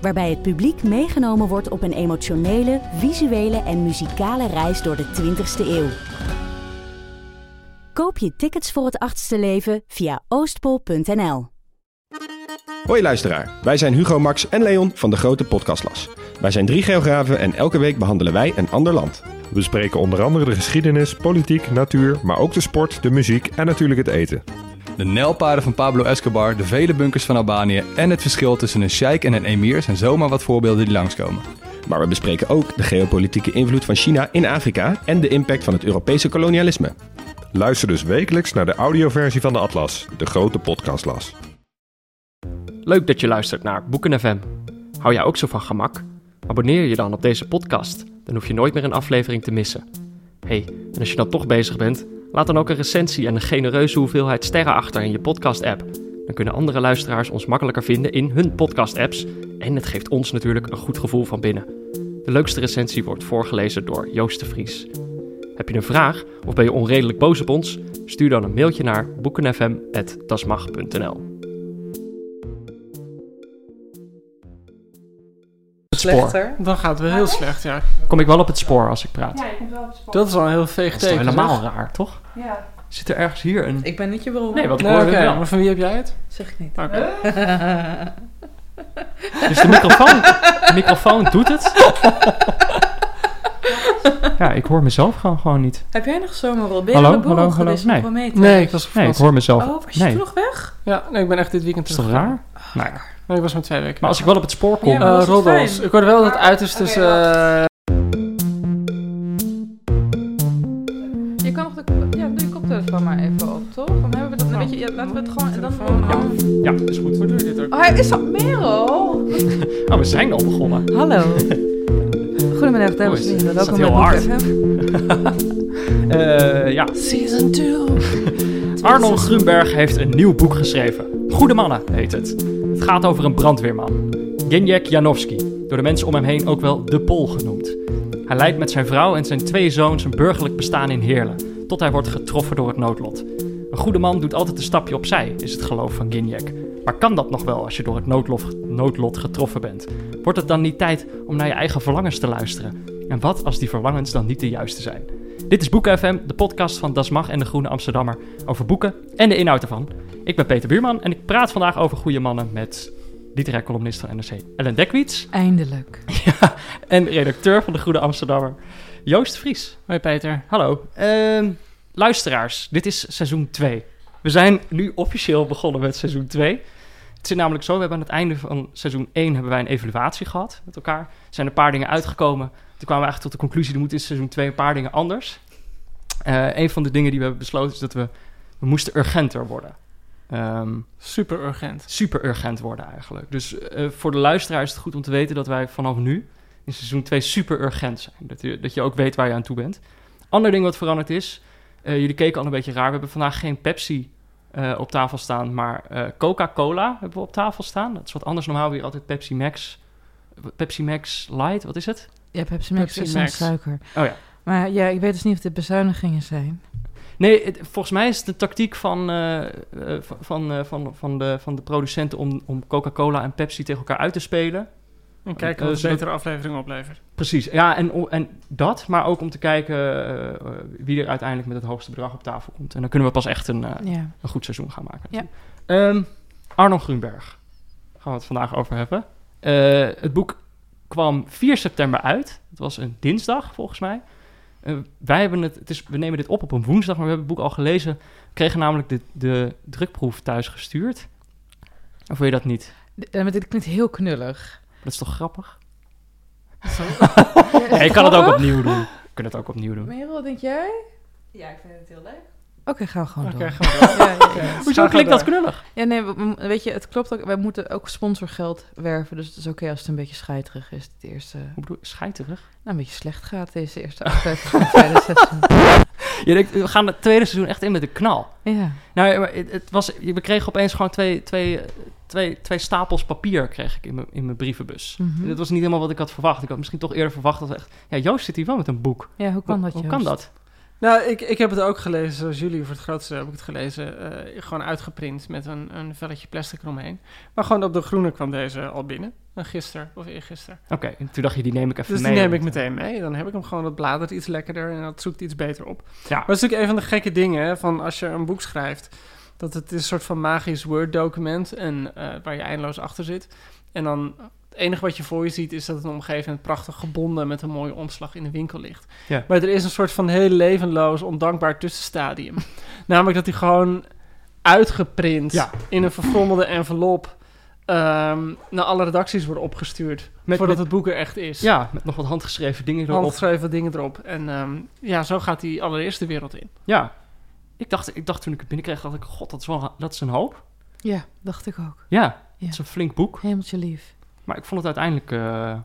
Waarbij het publiek meegenomen wordt op een emotionele, visuele en muzikale reis door de 20ste eeuw. Koop je tickets voor het achtste leven via oostpol.nl. Hoi luisteraar, wij zijn Hugo, Max en Leon van de Grote Podcastlas. Wij zijn drie geografen en elke week behandelen wij een ander land. We bespreken onder andere de geschiedenis, politiek, natuur, maar ook de sport, de muziek en natuurlijk het eten. De nijlpaarden van Pablo Escobar, de vele bunkers van Albanië en het verschil tussen een sheik en een emir zijn zomaar wat voorbeelden die langskomen. Maar we bespreken ook de geopolitieke invloed van China in Afrika en de impact van het Europese kolonialisme. Luister dus wekelijks naar de audioversie van de Atlas, de Grote Podcastlas. Leuk dat je luistert naar Boeken FM. Hou jij ook zo van gemak? Abonneer je dan op deze podcast, dan hoef je nooit meer een aflevering te missen. hey, en als je dan toch bezig bent, laat dan ook een recensie en een genereuze hoeveelheid sterren achter in je podcast-app. Dan kunnen andere luisteraars ons makkelijker vinden in hun podcast-apps en het geeft ons natuurlijk een goed gevoel van binnen. De leukste recensie wordt voorgelezen door Joost de Vries. Heb je een vraag of ben je onredelijk boos op ons? Stuur dan een mailtje naar boekenfm.dasmag.nl. Slechter. Dan gaat het wel heel slecht, ja. Kom ik wel op het spoor als ik praat? Ja, je komt wel op het spoor. Dat is wel een heel veeg Dat is toch teken. helemaal zeg. raar, toch? Ja. Zit er ergens hier een... Ik ben niet je beroep. Nee, wat ik wel. maar van wie heb jij het? Zeg ik niet. Oké. Dus de microfoon, de microfoon doet het. Ja, ik hoor mezelf gewoon, gewoon niet. Heb jij nog zomerrol? Ben je Hallo, de borrel hallo, hallo. Nee. Nee, ik was op Nee, ik hoor mezelf. Oh, was je nee, toen nog weg? Ja, nee, ik ben echt dit weekend is toch terug. raar? Nee. Nee, ik was met twee weken. Maar als ik wel op het spoor kom... Ja, maar Eh, roddels. fijn? Ik hoorde wel dat het Maar- uit is tussen... eh, Je kan nog de, ja, doe je koptelefoon maar even op, toch? Dan hebben we dat, weet je, ja, laten we het gewoon, en dan gewoon... Ja, is goed. Hoe doe je dit ook? Oh, hij is dat Merel? Oh, we zijn al begonnen. Hallo. Goedemiddag, dames Oei, en heren. is Welkom dat bij hard? Eh, ja, Season 2. Arnold Grunberg heeft een nieuw boek geschreven. Goede Mannen heet het. Het gaat over een brandweerman. Genjek Janowski, door de mensen om hem heen ook wel de Pol genoemd. Hij leidt met zijn vrouw en zijn twee zoons een burgerlijk bestaan in Heerlen, tot hij wordt getroffen door het noodlot. Een goede man doet altijd een stapje opzij, is het geloof van Ginjek. Maar kan dat nog wel als je door het noodlot getroffen bent? Wordt het dan niet tijd om naar je eigen verlangens te luisteren? En wat als die verlangens dan niet de juiste zijn? Dit is Boeken FM, de podcast van Das Mag en de Groene Amsterdammer over boeken en de inhoud ervan. Ik ben Peter Buurman en ik praat vandaag over goede mannen met literair columnist van NRC Ellen Dekwiets Eindelijk. ja, en redacteur van de Groene Amsterdammer Joost Vries. Hoi Peter. Hallo. Ehm, luisteraars, dit is seizoen 2. We zijn nu officieel begonnen met seizoen 2. Het zit namelijk zo, we hebben aan het einde van seizoen 1 hebben wij een evaluatie gehad met elkaar. Er zijn een paar dingen uitgekomen. Toen kwamen we eigenlijk tot de conclusie, er moeten in seizoen 2 een paar dingen anders. Eh, een van de dingen die we hebben besloten is dat we, we moesten urgenter worden. Ehm, Super urgent. super urgent worden eigenlijk. Dus eh, voor de luisteraar is het goed om te weten dat wij vanaf nu in seizoen 2 super urgent zijn. Dat je, dat je ook weet waar je aan toe bent. Ander ding wat veranderd is, eh, jullie keken al een beetje raar. We hebben vandaag geen Pepsi op tafel staan, maar Coca-Cola hebben we op tafel staan. Dat is wat anders. Normaal weer altijd Pepsi Max. Pepsi Max Light, wat is het? Ja, Pepsi Max Pepsi is Max. suiker. Oh ja. Maar ja, ik weet dus niet of dit bezuinigingen zijn. Nee, het- volgens mij is het de tactiek van, eh, eh, van, van, eh, van, van, de, van de producenten om, om Coca-Cola en Pepsi tegen elkaar uit te spelen. En kijken wat een betere aflevering oplevert. Precies, ja, en, en dat, maar ook om te kijken wie er uiteindelijk met het hoogste bedrag op tafel komt. En dan kunnen we pas echt een, eh, Ja. een goed seizoen gaan maken. Ja. Ehm, Arno Grunberg, gaan we het vandaag over hebben. Eh, het boek kwam 4 september uit. Het was een dinsdag, volgens mij. Eh, wij hebben het, het is, we nemen dit op op een woensdag, maar we hebben het boek al gelezen. We kregen namelijk de, de drukproef thuis gestuurd. Of wil je dat niet? Maar dit klinkt heel knullig. Dat is toch grappig? Zo. Ja, je kan het ook opnieuw doen. Je kunt het ook opnieuw doen. Merel, wat denk jij? Ja, ik vind het heel leuk. Oké, gaan we gewoon Oké, door. gaan we door. Ja, ja, ja. Hoezo klinkt dat knullig? Ja, nee, we- we- weet je, het klopt ook. Wij moeten ook sponsorgeld werven. Dus het is oké als het een beetje scheiterig is. Het eerste, nou, Hoe bedoel je? Scheiterig? een beetje slecht gaat deze eerste aflevering van het tweede seizoen. Je denkt, we gaan het tweede seizoen echt in met een knal. Ja. Nou, maar het, het was, we kregen opeens gewoon twee, twee, twee, twee stapels papier kreeg ik in mijn, in mijn brievenbus. Mhm. Dat was niet helemaal wat ik had verwacht. Ik had misschien toch eerder verwacht dat echt... Ja, Joost zit hier wel met een boek. Ja, hoe kan dat, Hoe Joost? kan dat? Nou, ik, ik heb het ook gelezen, zoals jullie. Voor het grootste heb ik het gelezen. eh, gewoon uitgeprint met een, een velletje plastic eromheen. Maar gewoon op de groene kwam deze al binnen. En gisteren of eergisteren. Oké, en toen dacht je, die neem ik even Dus mee. die neem ik meteen mee. Dan heb ik hem gewoon, dat bladert iets lekkerder en dat zoekt iets beter op. Ja, Maar dat is natuurlijk een van de gekke dingen hè, van als je een boek schrijft. Dat het is een soort van magisch Word-document en eh, waar je eindeloos achter zit. En dan het enige wat je voor je ziet is dat het een omgeving prachtig gebonden met een mooie omslag in de winkel ligt. Ja. Maar er is een soort van heel levenloos, ondankbaar tussenstadium. Namelijk dat hij gewoon uitgeprint Ja. in een verfrommelde envelop ehm, naar alle redacties wordt opgestuurd. Met- voordat met- het boek er echt is. ja, met nog wat handgeschreven dingen erop. Handgeschreven dingen erop. En ehm, ja, zo gaat hij allereerst de wereld in. Ja. Ik dacht, ik dacht toen ik het binnenkreeg, dacht ik, god, dat is, wel, dat is een hoop. Ja, dacht ik ook. Ja, Ja. het is een flink boek. Hemeltje lief. Maar ik vond het uiteindelijk... eh,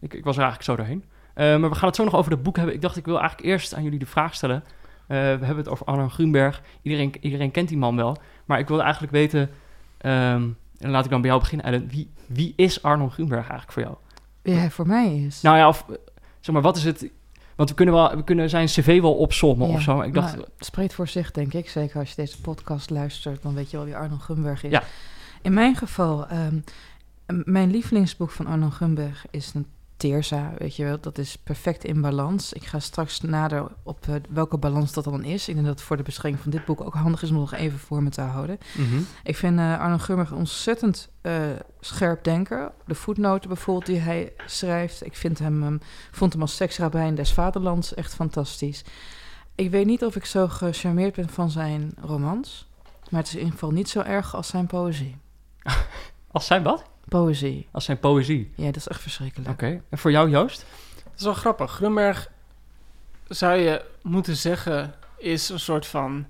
ik, ik was er eigenlijk zo doorheen. Eh, maar we gaan het zo nog over het boek hebben. Ik dacht, ik wil eigenlijk eerst aan jullie de vraag stellen. Eh, we hebben het over Arno Grunberg. Iedereen, iedereen kent die man wel. Maar ik wilde eigenlijk weten... ehm, en laat ik dan bij jou beginnen, Ellen. Wie, wie is Arno Grunberg eigenlijk voor jou? Wie hij voor mij is. Nou ja, of, zeg maar, wat is het... Want we kunnen, wel, we kunnen zijn cv wel opzommen Ja, of zo. Ik dacht, nou, het spreekt voor zich, denk ik. Zeker als je deze podcast luistert, dan weet je wel wie Arno Grunberg is. Ja. In mijn geval, ehm, mijn lievelingsboek van Arno Grunberg is een Teersa, weet je wel. Dat is perfect in balans. Ik ga straks nader op eh, welke balans dat dan is. Ik denk dat het voor de beschrijving van dit boek ook handig is om nog even voor me te houden. mhm. Ik vind eh, Arno een ontzettend eh, scherp denker. De voetnoten bijvoorbeeld die hij schrijft. Ik vind hem, ehm, vond hem als seksrabijn des vaderlands echt fantastisch. Ik weet niet of ik zo gecharmeerd ben van zijn romans. Maar het is in ieder geval niet zo erg als zijn poëzie. Als zijn wat? Poëzie. Als zijn poëzie. Ja, dat is echt verschrikkelijk. Oké. En voor jou, Joost? Dat is wel grappig. Grunberg, zou je moeten zeggen, is een soort van...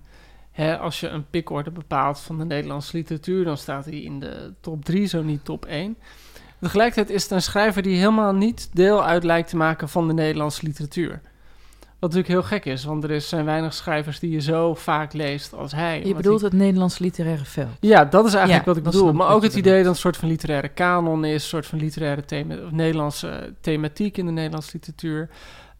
Hè, als je een pikorde bepaalt van de Nederlandse literatuur... dan staat hij in de top 3, zo niet top 1. Tegelijkertijd is het een schrijver die helemaal niet deel uit lijkt te maken van de Nederlandse literatuur. Wat natuurlijk heel gek is, want er zijn weinig schrijvers die je zo vaak leest als hij. Je bedoelt hij- het Nederlands literaire veld. Ja, dat is eigenlijk Ja, wat ik bedoel. Maar ook het idee dat een soort van literaire kanon is, een soort van literaire thema, of Nederlandse thematiek in de Nederlandse literatuur.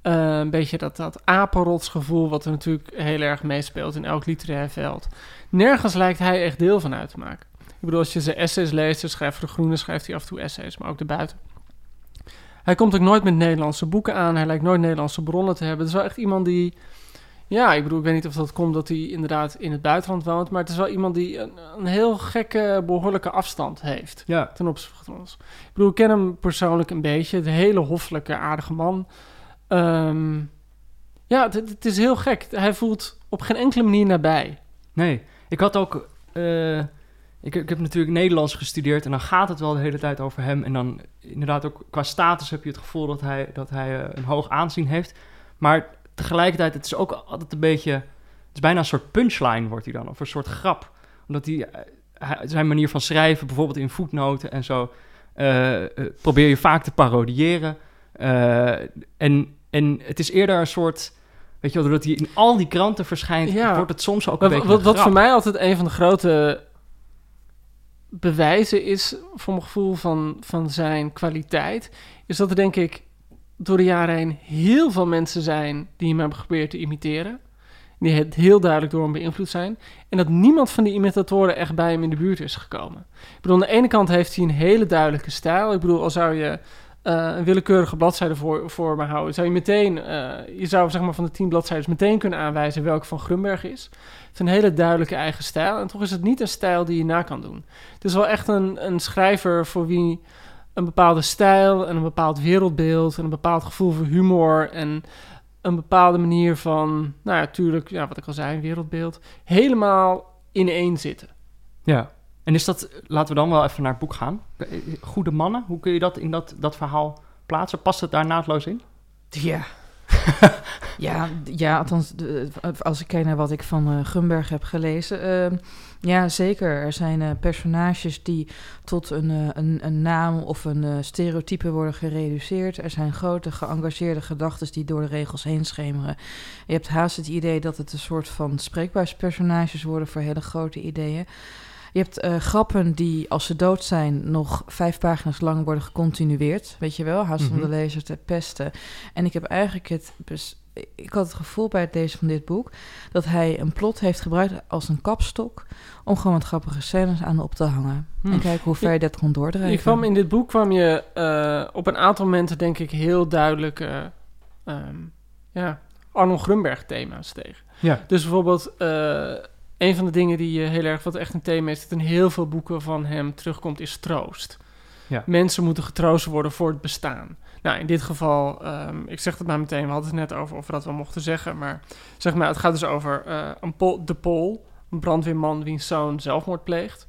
Eh, een beetje dat, dat apenrotsgevoel, wat er natuurlijk heel erg meespeelt in elk literair veld. Nergens lijkt hij echt deel van uit te maken. Ik bedoel, als je zijn essays leest, dus schrijft voor de Groene, schrijft hij af en toe essays, maar ook daarbuiten. Hij komt ook nooit met Nederlandse boeken aan. Hij lijkt nooit Nederlandse bronnen te hebben. Het is wel echt iemand die. Ja, ik bedoel, ik weet niet of dat komt dat hij inderdaad in het buitenland woont. Maar het is wel iemand die een, een heel gekke, behoorlijke afstand heeft Ja. ten opzichte van ons. Ik bedoel, ik ken hem persoonlijk een beetje. De hele hoffelijke, aardige man. Ehm, ja, het, het is heel gek. Hij voelt op geen enkele manier nabij. Nee, ik had ook. eh, ik, ik heb natuurlijk Nederlands gestudeerd en dan gaat het wel de hele tijd over hem. En dan inderdaad ook qua status heb je het gevoel dat hij, dat hij eh, een hoog aanzien heeft. Maar tegelijkertijd, het is ook altijd een beetje. Het is bijna een soort punchline, wordt hij dan, of een soort grap. Omdat hij, eh, zijn manier van schrijven, bijvoorbeeld in voetnoten en zo, eh, probeer je vaak te parodiëren. En, en het is eerder een soort. Weet je wel, doordat hij in al die kranten verschijnt, Ja. wordt het soms ook een Maar beetje. wat, wat voor mij altijd een van de grote bewijzen is, voor mijn gevoel, van, van zijn kwaliteit, is dat er denk ik door de jaren heen heel veel mensen zijn die hem hebben geprobeerd te imiteren. Die het heel duidelijk door hem beïnvloed zijn. En dat niemand van die imitatoren echt bij hem in de buurt is gekomen. Ik bedoel, aan de ene kant heeft hij een hele duidelijke stijl. Ik bedoel, al zou je eh, een willekeurige bladzijde voor, voor me houden, zou je meteen, eh, je zou zeg maar van de tien bladzijden meteen kunnen aanwijzen welke van Grunberg is. Het is een hele duidelijke eigen stijl. En toch is het niet een stijl die je na kan doen. Het is wel echt een, een schrijver voor wie een bepaalde stijl en een bepaald wereldbeeld en een bepaald gevoel voor humor en een bepaalde manier van, nou ja, tuurlijk, ja, wat ik al zei, een wereldbeeld, helemaal ineen zitten. Ja. En is dat, laten we dan wel even naar het boek gaan. Goede mannen, hoe kun je dat in dat, dat verhaal plaatsen? Past het daar naadloos in? Ja. Ja, ja althans, de- als ik kijk naar wat ik van eh Gumberg heb gelezen. ehm, ja, zeker. Er zijn eh, personages die tot een, eh, een, een naam of een eh, stereotype worden gereduceerd. Er zijn grote, geëngageerde gedachten die door de regels heen schemeren. Je hebt haast het idee dat het een soort van spreekbuispersonages worden voor hele grote ideeën. Je hebt eh, grappen die, als ze dood zijn, nog vijf pagina's lang worden gecontinueerd. Weet je wel, haast om Mhm. de lezer te pesten. En ik heb eigenlijk het... ik had het gevoel bij het lezen van dit boek... dat hij een plot heeft gebruikt als een kapstok... om gewoon wat grappige scènes aan op te hangen. Hm. En kijken hoe ver je dat kon doordrijven. Je kwam in dit boek kwam je eh, op een aantal momenten, denk ik, heel duidelijk eh, ehm, ja, Arnold Grunberg thema's tegen. Ja. Dus bijvoorbeeld, eh, een van de dingen die je heel erg, wat echt een thema is, dat in heel veel boeken van hem terugkomt, is troost. Ja. Mensen moeten getroost worden voor het bestaan. Nou, in dit geval, ehm, ik zeg het maar meteen, we hadden het net over of we dat wel mochten zeggen, maar zeg maar, het gaat dus over eh, een pol, de Pol, een brandweerman wiens zoon zelfmoord pleegt.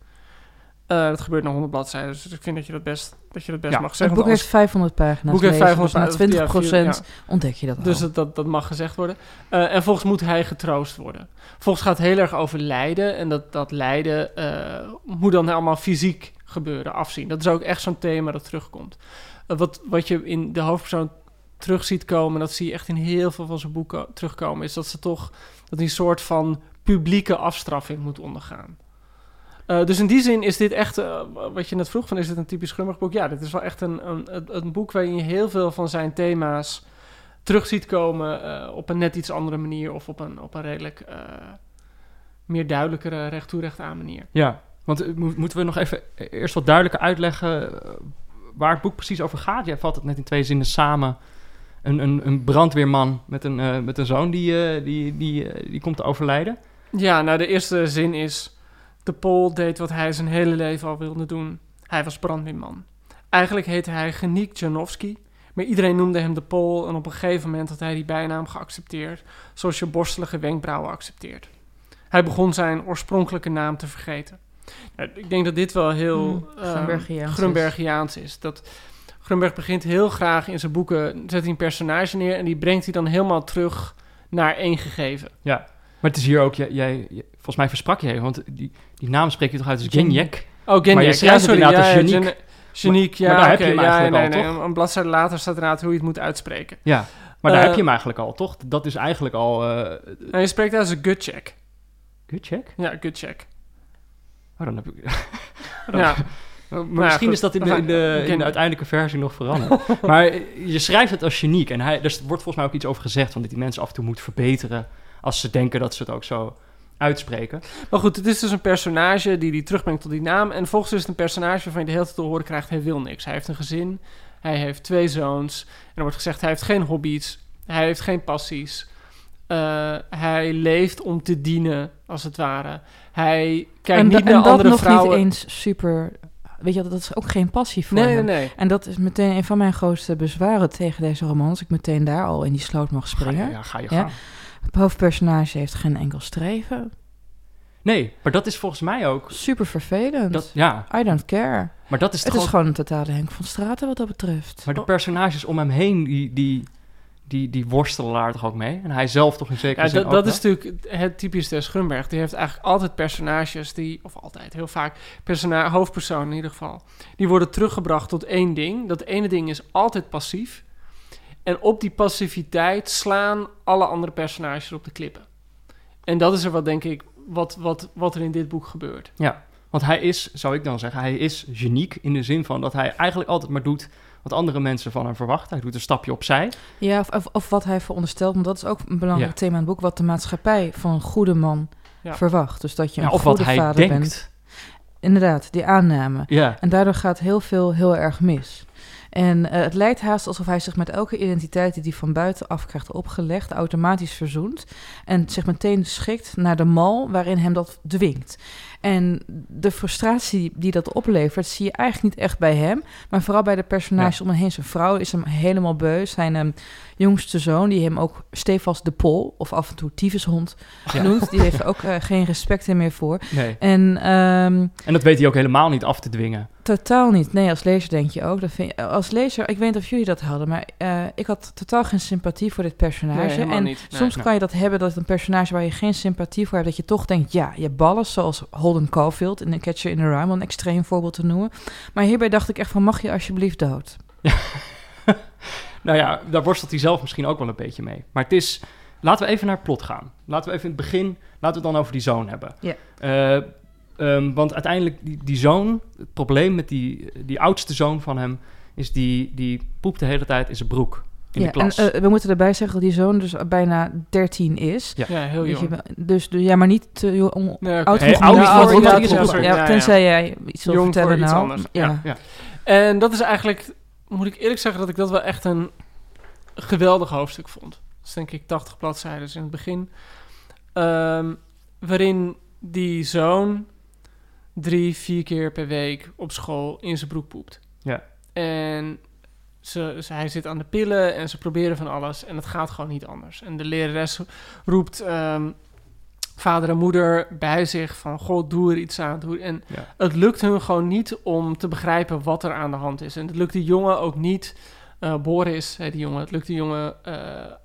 Eh, dat gebeurt na 100 bladzijden, dus ik vind dat je dat best, dat je dat best Ja, mag het zeggen. boek want heeft 500 pagina's. boek heeft lezen, 500 dus na 20 pagina's, ja, vier- ontdek je dat al. dus dat, dat, dat mag gezegd worden. Eh, en volgens moet hij getroost worden. Volgens gaat het heel erg over lijden. En dat, dat lijden eh, moet dan allemaal fysiek gebeuren, afzien. Dat is ook echt zo'n thema dat terugkomt. Wat, wat je in de hoofdpersoon terug ziet komen, dat zie je echt in heel veel van zijn boeken terugkomen, is dat ze toch dat die soort van publieke afstraffing moet ondergaan. Eh, dus in die zin is dit echt, eh, wat je net vroeg, van is dit een typisch Grummig boek? Ja, dit is wel echt een, een, een- boek waarin je heel veel van zijn thema's terug ziet komen eh, op een net iets andere manier of op een, op een redelijk meer duidelijkere recht toe recht aan manier. Ja, want mo- moeten we nog even eerst wat duidelijker uitleggen waar het boek precies over gaat? Jij vat het net in twee zinnen samen. Een, een, een brandweerman met een, met een zoon die, die, die, die komt te overlijden. Ja, nou de eerste zin is... De Pool deed wat hij zijn hele leven al wilde doen. Hij was brandweerman. Eigenlijk heette hij Geniek Janowski... Maar iedereen noemde hem de Pool en op een gegeven moment had hij die bijnaam geaccepteerd, zoals je borstelige wenkbrauwen accepteert. Hij begon zijn oorspronkelijke naam te vergeten. Nou, ik denk dat dit wel heel eh, Grunbergiaans is. Grunbergiaans is. Dat Grunberg begint heel graag in zijn boeken, zet hij een personage neer en die brengt hij dan helemaal terug naar één gegeven. Maar het is hier ook, jij, jij- volgens mij versprak je even, want die, die naam spreek je toch uit als Genjek. Oh, Genjek. Maar je schrijft het inderdaad als Geniek. Gen- Geniek, ja. maar daar heb je hem ja, eigenlijk nee, al, nee, toch? Een bladzijde later staat inderdaad hoe je het moet uitspreken. Ja, maar daar Eh, heb je hem eigenlijk al, toch? Dat is eigenlijk al... eh En je spreekt als een gut check. good check? Ja, gut check. Oh, dan heb ik... Ja. Maar Nou ja, misschien goed. is dat in de, in, de, in de uiteindelijke versie nog veranderd. maar je schrijft het als geniek. En hij, er wordt volgens mij ook iets over gezegd... van dat die mensen af en toe moeten verbeteren... als ze denken dat ze het ook zo uitspreken. Maar goed, het is dus een personage die die terugbrengt tot die naam. En volgens is het een personage waarvan je de hele tijd te horen krijgt... hij wil niks. Hij heeft een gezin, hij heeft twee zoons. En er wordt gezegd, hij heeft geen hobby's. Hij heeft geen passies. Eh, hij leeft om te dienen, als het ware. Hij kijkt en, niet da- naar en dat andere nog vrouwen. niet eens super... Weet je, dat is ook geen passie voor Nee, nee, hem. nee. En dat is meteen een van mijn grootste bezwaren tegen deze roman. Als ik meteen daar al in die sloot mag Ga je, springen. ja, ga je Ja. gang. Het hoofdpersonage heeft geen enkel streven. Nee, maar dat is volgens mij ook... Super vervelend. Dat, ja, I don't care. maar dat is Het toch is ook- gewoon een totale Henk van Straten wat dat betreft. Maar de personages om hem heen, die, die, die, die worstelen daar toch ook mee? En hij zelf toch in zekere Ja, zin dat, ook dat is natuurlijk het typisch des Grunberg. Die heeft eigenlijk altijd personages die, of altijd, heel vaak, persona hoofdpersonen in ieder geval, die worden teruggebracht tot één ding. Dat ene ding is altijd passief. En op die passiviteit slaan alle andere personages op de klippen. En dat is er wat, denk ik, wat, wat, wat er in dit boek gebeurt. Want hij is, zou ik dan zeggen, hij is geniek in de zin van dat hij eigenlijk altijd maar doet wat andere mensen van hem verwachten. Hij doet een stapje opzij. Ja, of, of, of wat hij veronderstelt, want dat is ook een belangrijk Ja. thema in het boek, wat de maatschappij van een goede man Ja. verwacht. Dus dat je Ja, een of wat hij vader denkt. bent. Inderdaad, die aanname. Ja, En daardoor gaat heel veel heel erg mis. En eh, het lijkt haast alsof hij zich met elke identiteit die hij van buitenaf krijgt opgelegd, automatisch verzoent. En zich meteen schikt naar de mal waarin hem dat dwingt. En de frustratie die dat oplevert, zie je eigenlijk niet echt bij hem. Maar vooral bij de personages om hem heen. Zijn vrouw is hem helemaal beu. Zijn um, jongste zoon, die hem ook stevast de pol, of af en toe tyfushond Ja. noemt. Die heeft ook eh, geen respect meer voor. Nee. En ehm, En dat weet hij ook helemaal niet af te dwingen. Totaal niet. Nee, als lezer denk je ook. Dat vind je, als lezer, ik weet niet of jullie dat hadden, maar eh, ik had totaal geen sympathie voor dit personage. Nee, en niet. Nee. soms Nee. kan je dat hebben, dat een personage waar je geen sympathie voor hebt, dat je toch denkt, ja, je ballen, zoals Holden Caulfield in The Catcher in the Rye, om een extreem voorbeeld te noemen. Maar hierbij dacht ik echt van, mag je alsjeblieft dood? Nou ja, daar worstelt hij zelf misschien ook wel een beetje mee. Maar het is... Laten we even naar het plot gaan. Laten we even in het begin... Laten we het dan over die zoon hebben. Ja. Eh, ehm, want uiteindelijk, die, die zoon... Het probleem met die, die oudste zoon van hem... is die, die poept de hele tijd in zijn broek. In ja, de klas. En eh, we moeten erbij zeggen dat die zoon dus bijna 13 is. Ja. Ja, heel Dus, jong. je, dus ja, maar niet te jong, Nee, oké. oud Hey, Ja, tenzij jij iets wil Jong voor vertellen iets nou. ja. En dat is eigenlijk, moet ik eerlijk zeggen, dat ik dat wel echt een geweldig hoofdstuk vond. Dat is denk ik 80 bladzijden in het begin. Ehm, waarin die zoon drie, vier keer per week op school in zijn broek poept. Ja. En ze, ze- hij zit aan de pillen en ze proberen van alles en het gaat gewoon niet anders. En de lerares roept ehm, vader en moeder bij zich van... God, doe er iets aan. Doe er-" En Ja. het lukt hun gewoon niet om te begrijpen wat er aan de hand is. En het lukt die jongen ook niet... eh Boris, hè, die jongen, het lukt die jongen eh,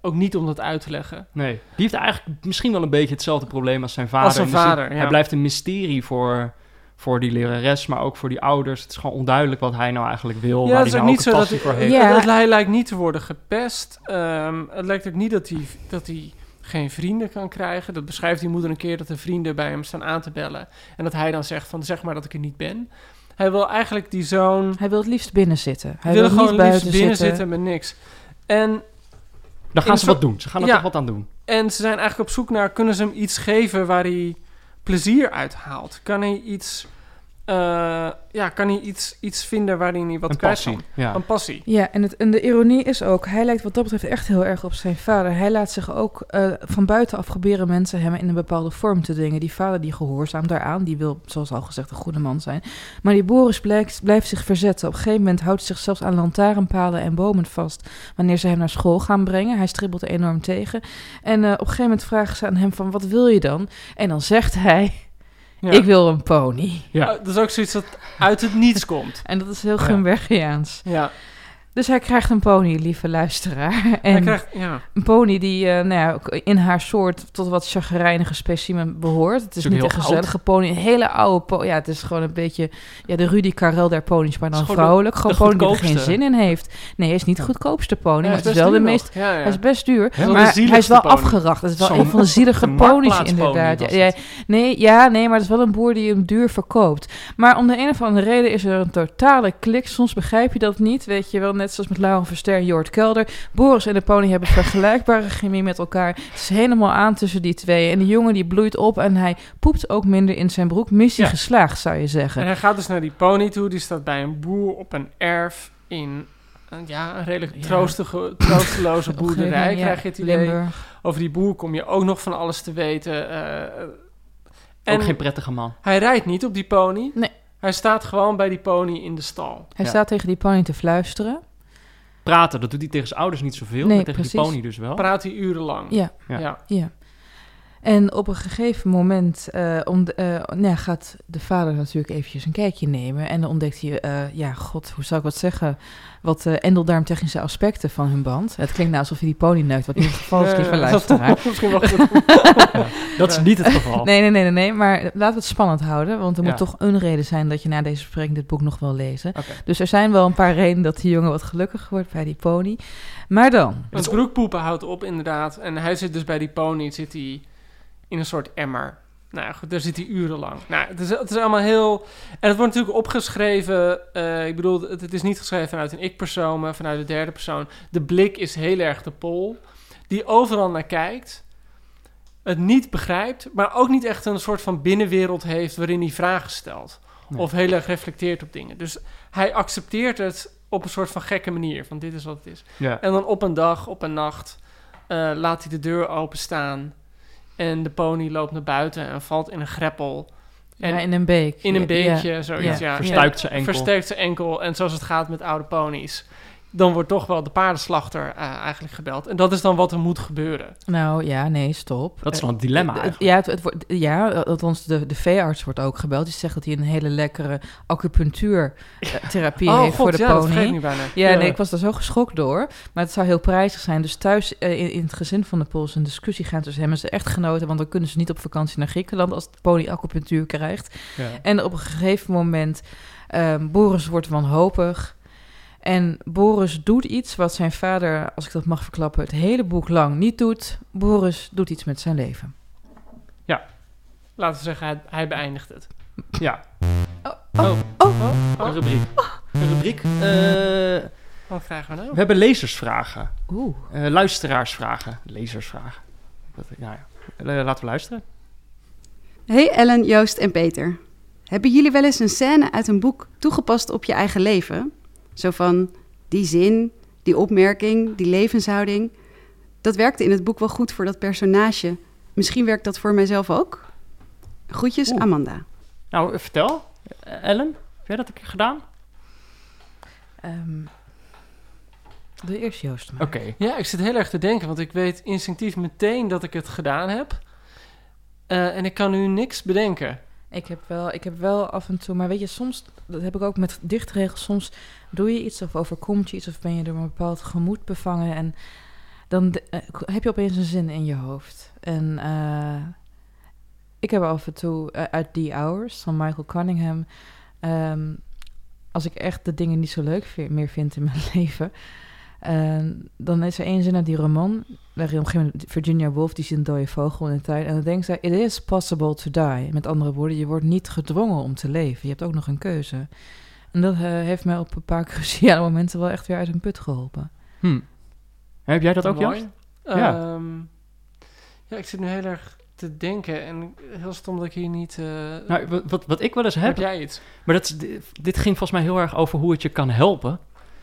ook niet om dat uit te leggen. Nee. Die heeft eigenlijk misschien wel een beetje hetzelfde probleem als zijn vader. Als zijn vader, ja. Hij blijft een mysterie voor, voor die lerares, maar ook voor die ouders. Het is gewoon onduidelijk wat hij nou eigenlijk wil. Ja, waar hij nou niet ook zo dat voor heeft. Ja. hij lijkt niet te worden gepest. Ehm, het lijkt ook niet dat hij, dat hij geen vrienden kan krijgen. Dat beschrijft die moeder een keer dat de vrienden bij hem staan aan te bellen. En dat hij dan zegt van zeg maar dat ik er niet ben. Hij wil eigenlijk die zoon... Hij wil het liefst binnen zitten. Hij wil wil, gewoon niet liefst buiten binnen zitten. zitten met niks. En Daar gaan ze wat doen. Ze gaan er Ja. toch wat aan doen. En ze zijn eigenlijk op zoek naar, kunnen ze hem iets geven waar hij plezier uit haalt? Kan hij iets, eh, ja, kan hij iets, iets vinden waarin hij wat een kwijt passie. kan? Ja. Een passie. Ja, en, het, en de ironie is ook, hij lijkt wat dat betreft echt heel erg op zijn vader. Hij laat zich ook eh, van buitenaf proberen mensen hem in een bepaalde vorm te dwingen. Die vader die gehoorzaamt daaraan, die wil, zoals al gezegd, een goede man zijn. Maar die Boris blijkt, blijft zich verzetten. Op een gegeven moment houdt hij zich zelfs aan lantaarnpalen en bomen vast wanneer ze hem naar school gaan brengen. Hij stribbelt er enorm tegen. En eh, op een gegeven moment vragen ze aan hem van, wat wil je dan? En dan zegt hij, Ja. ik wil een pony. Ja. Eh, dat is ook zoiets dat uit het niets komt. En dat is heel Ja. Gumbergiaans. Ja, Dus hij krijgt een pony, lieve luisteraar. En hij krijgt, ja. een pony die eh, nou ja, in haar soort tot wat chagrijnige specimen behoort. Het is niet een gezellige pony, een hele oude pony. Ja, het is gewoon een beetje ja, de Rudy Karel der ponies, maar dan gewoon vrouwelijk. Gewoon pony die er geen zin in heeft. Nee, hij is niet de goedkoopste pony, Ja, maar het is wel de meest... Hij is best duur, maar hij is wel pony. afgeracht. Het is wel een van de zielige ponies inderdaad. Nee, ja, nee, maar het is wel een boer die hem duur verkoopt. Maar om de een of andere reden is er een totale klik. Soms begrijp je dat niet, weet je wel. Net zoals met Lauren Verster en Jort Kelder. Boris en de pony hebben vergelijkbare chemie met elkaar. Het is helemaal aan tussen die twee. En die jongen die bloeit op en hij poept ook minder in zijn broek. Missie Ja. geslaagd, zou je En zeggen. hij gaat dus naar die pony toe. Die staat bij een boer op een erf in een, ja, een redelijk Ja. troostige, troosteloze boerderij. Ja, krijg je het idee. Limburg. Over die boer kom je ook nog van alles te weten. eh, en Ook geen prettige man. hij rijdt niet op die pony. Nee. Hij staat gewoon bij die pony in de stal. Hij Ja. staat tegen die pony te fluisteren. Praten, dat doet hij tegen zijn ouders niet zoveel. Nee, maar tegen die precies. pony dus wel. Praat hij urenlang. Ja, Ja. ja. En op een gegeven moment eh, om de- eh, nou gaat de vader natuurlijk eventjes een kijkje nemen. En dan ontdekt hij, eh, ja, god, hoe zou ik wat zeggen? Wat endeldarmtechnische aspecten van hun band. Het klinkt nou alsof hij die pony neukt, wat niet het geval is, lieve dat luisteraar. Misschien wel goed. Dat is niet het geval. Nee, nee, nee, nee, nee. Maar laten we het spannend houden. Want er Ja. moet toch een reden zijn dat je na deze bespreking dit boek nog wil lezen. Dus er zijn wel een paar redenen dat die jongen wat gelukkiger wordt bij die pony. Maar dan, Het broekpoepen houdt op, inderdaad. En hij zit dus bij die pony, zit hij in een soort emmer. Nou goed, daar zit hij urenlang. Nou, het is, het is allemaal heel... En het wordt natuurlijk opgeschreven... eh, ik bedoel, het, het is niet geschreven vanuit een ik-persoon, maar vanuit de derde persoon. De blik is heel erg de pol. Die overal naar kijkt. Het niet begrijpt, maar ook niet echt een soort van binnenwereld heeft... waarin hij vragen stelt. Nee. Of heel erg reflecteert op dingen. Dus hij accepteert het op een soort van gekke manier. Van dit is wat het is. Ja. En dan op een dag, op een nacht, eh, laat hij de deur openstaan. En de pony loopt naar buiten en valt in een greppel. En ja, in een beek. in een Ja, beekje, zoiets, ja. Verstuikt Ja, zijn enkel. Versterkt zijn enkel. En zoals het gaat met oude ponies. Dan wordt toch wel de paardenslachter eh, eigenlijk gebeld. En dat is dan wat er moet gebeuren. Nou ja, nee, stop. Dat is Eh, wel een dilemma. Ja, het, het wordt, ja, althans de, de veearts wordt ook gebeld. Die zegt dat hij een hele lekkere acupunctuurtherapie heeft voor de ja, dat pony. ik nu bijna. Ja, nee, ik was daar zo geschokt door. Maar het zou heel prijzig zijn. Dus thuis eh, in, in het gezin van de Pols een discussie gaan tussen hem en zijn echtgenoten. Want dan kunnen ze niet op vakantie naar Griekenland als de pony acupunctuur krijgt. Ja. En op een gegeven moment, ehm Boris wordt wanhopig. En Boris doet iets wat zijn vader, als ik dat mag verklappen, het hele boek lang niet doet. Boris doet iets met zijn leven. Laten we zeggen, hij, hij beëindigt het. Ja, Oh, Oh. oh, een rubriek. Een rubriek. Eh, Wat krijgen we nou? we hebben lezersvragen. Oeh. Eh, luisteraarsvragen. Lezersvragen. Dat, nou ja, Eh, laten we luisteren. Hey Ellen, Joost en Peter. Hebben jullie wel eens een scène uit een boek toegepast op je eigen leven? Zo van die zin, die opmerking, die levenshouding. Dat werkte in het boek wel goed voor dat personage. Misschien werkt dat voor mijzelf ook? Groetjes, Oeh. Amanda. Nou, vertel. Ellen, heb jij dat een keer gedaan? Ehm doe eerst Joost. Oké. Ja, ik zit heel erg te denken, want ik weet instinctief meteen dat ik het gedaan heb. Eh, en ik kan nu niks bedenken. Ik heb, wel, ik heb wel af en toe, maar weet je, soms, dat heb ik ook met dichtregels, soms doe je iets of overkomt je iets of ben je door een bepaald gemoed bevangen en dan eh, heb je opeens een zin in je hoofd. En eh, ik heb af en toe eh, uit The Hours van Michael Cunningham, ehm, als ik echt de dingen niet zo leuk meer vind in mijn leven, eh, dan is er één zin uit die roman, op een gegeven moment Virginia Woolf, die ziet een dode vogel in de tuin. En dan denkt zij, it is possible to die. Met andere woorden, je wordt niet gedwongen om te leven. Je hebt ook nog een keuze. En dat eh, heeft mij op een paar cruciale momenten wel echt weer uit een put geholpen. Hm. Heb jij dat ook, Mooi. Joost? Ja. Ja. ja, ik zit nu heel erg te denken en heel stom dat ik hier niet... eh, Nou, wat, wat, wat ik wel eens heb heb, jij iets? maar dat is, dit, dit ging volgens mij heel erg over hoe het je kan helpen.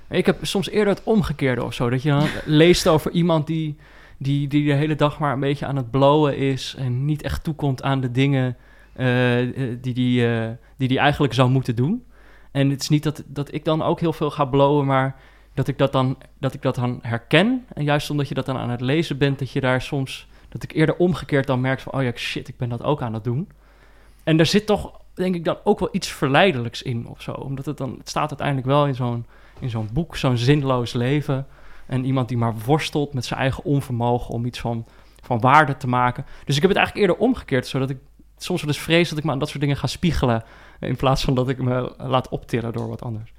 Ik heb soms eerder het omgekeerde of zo. Dat je dan leest over iemand die, die, die de hele dag maar een beetje aan het blowen is... en niet echt toekomt aan de dingen eh, eh, die die, eh, die die eigenlijk zou moeten doen. En het is niet dat, dat ik dan ook heel veel ga blowen, maar dat ik dat, dan, dat ik dat dan herken. En juist omdat je dat dan aan het lezen bent, dat je daar soms... dat ik eerder omgekeerd dan merk van... oh ja, shit, ik ben dat ook aan het doen. En daar zit toch, denk ik, dan ook wel iets verleidelijks in of zo. Omdat het dan... het staat uiteindelijk wel in zo'n, in zo'n boek, zo'n zinloos leven... en iemand die maar worstelt met zijn eigen onvermogen... om iets van, van waarde te maken. Dus ik heb het eigenlijk eerder omgekeerd, zodat ik soms wel eens vrees... dat ik me aan dat soort dingen ga spiegelen... in plaats van dat ik me laat optillen door wat anders.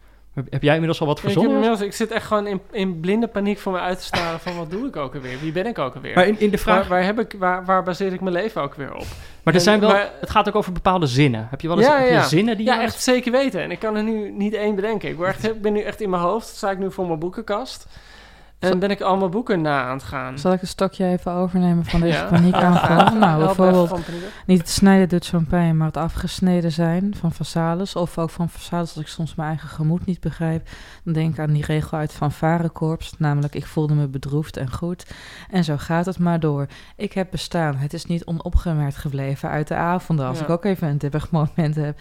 Heb, jij inmiddels al wat Ik, verzonnen? inmiddels- ik zit echt gewoon in, in blinde paniek voor me uit te staren van wat doe ik ook alweer? Wie ben ik ook alweer? Maar in, in de vraag... waar, waar, heb ik, waar, waar baseer ik mijn leven ook weer op? Maar er zijn wel, maar- het gaat ook over bepaalde zinnen. Heb je wel eens Ja, ja. zinnen die Ja, je- echt zeker weten. En ik kan er nu niet één bedenken. Ik, word echt, ik ben nu echt in mijn hoofd, sta ik nu voor mijn boekenkast. En ben ik allemaal boeken na aan het gaan. Zal ik een stokje even overnemen van deze Ja. paniekaanval? Help nou, bijvoorbeeld paniek. niet het snijden doet zo'n pijn, maar het afgesneden zijn van Vasalis. Of ook van Vasalis, als ik soms mijn eigen gemoed niet begrijp. Dan denk ik aan die regel uit Van Varenkorps, namelijk ik voelde me bedroefd en goed. En zo gaat het maar door. Ik heb bestaan, het is niet onopgemerkt gebleven uit de avonden. Als Ja. ik ook even een dippig moment heb.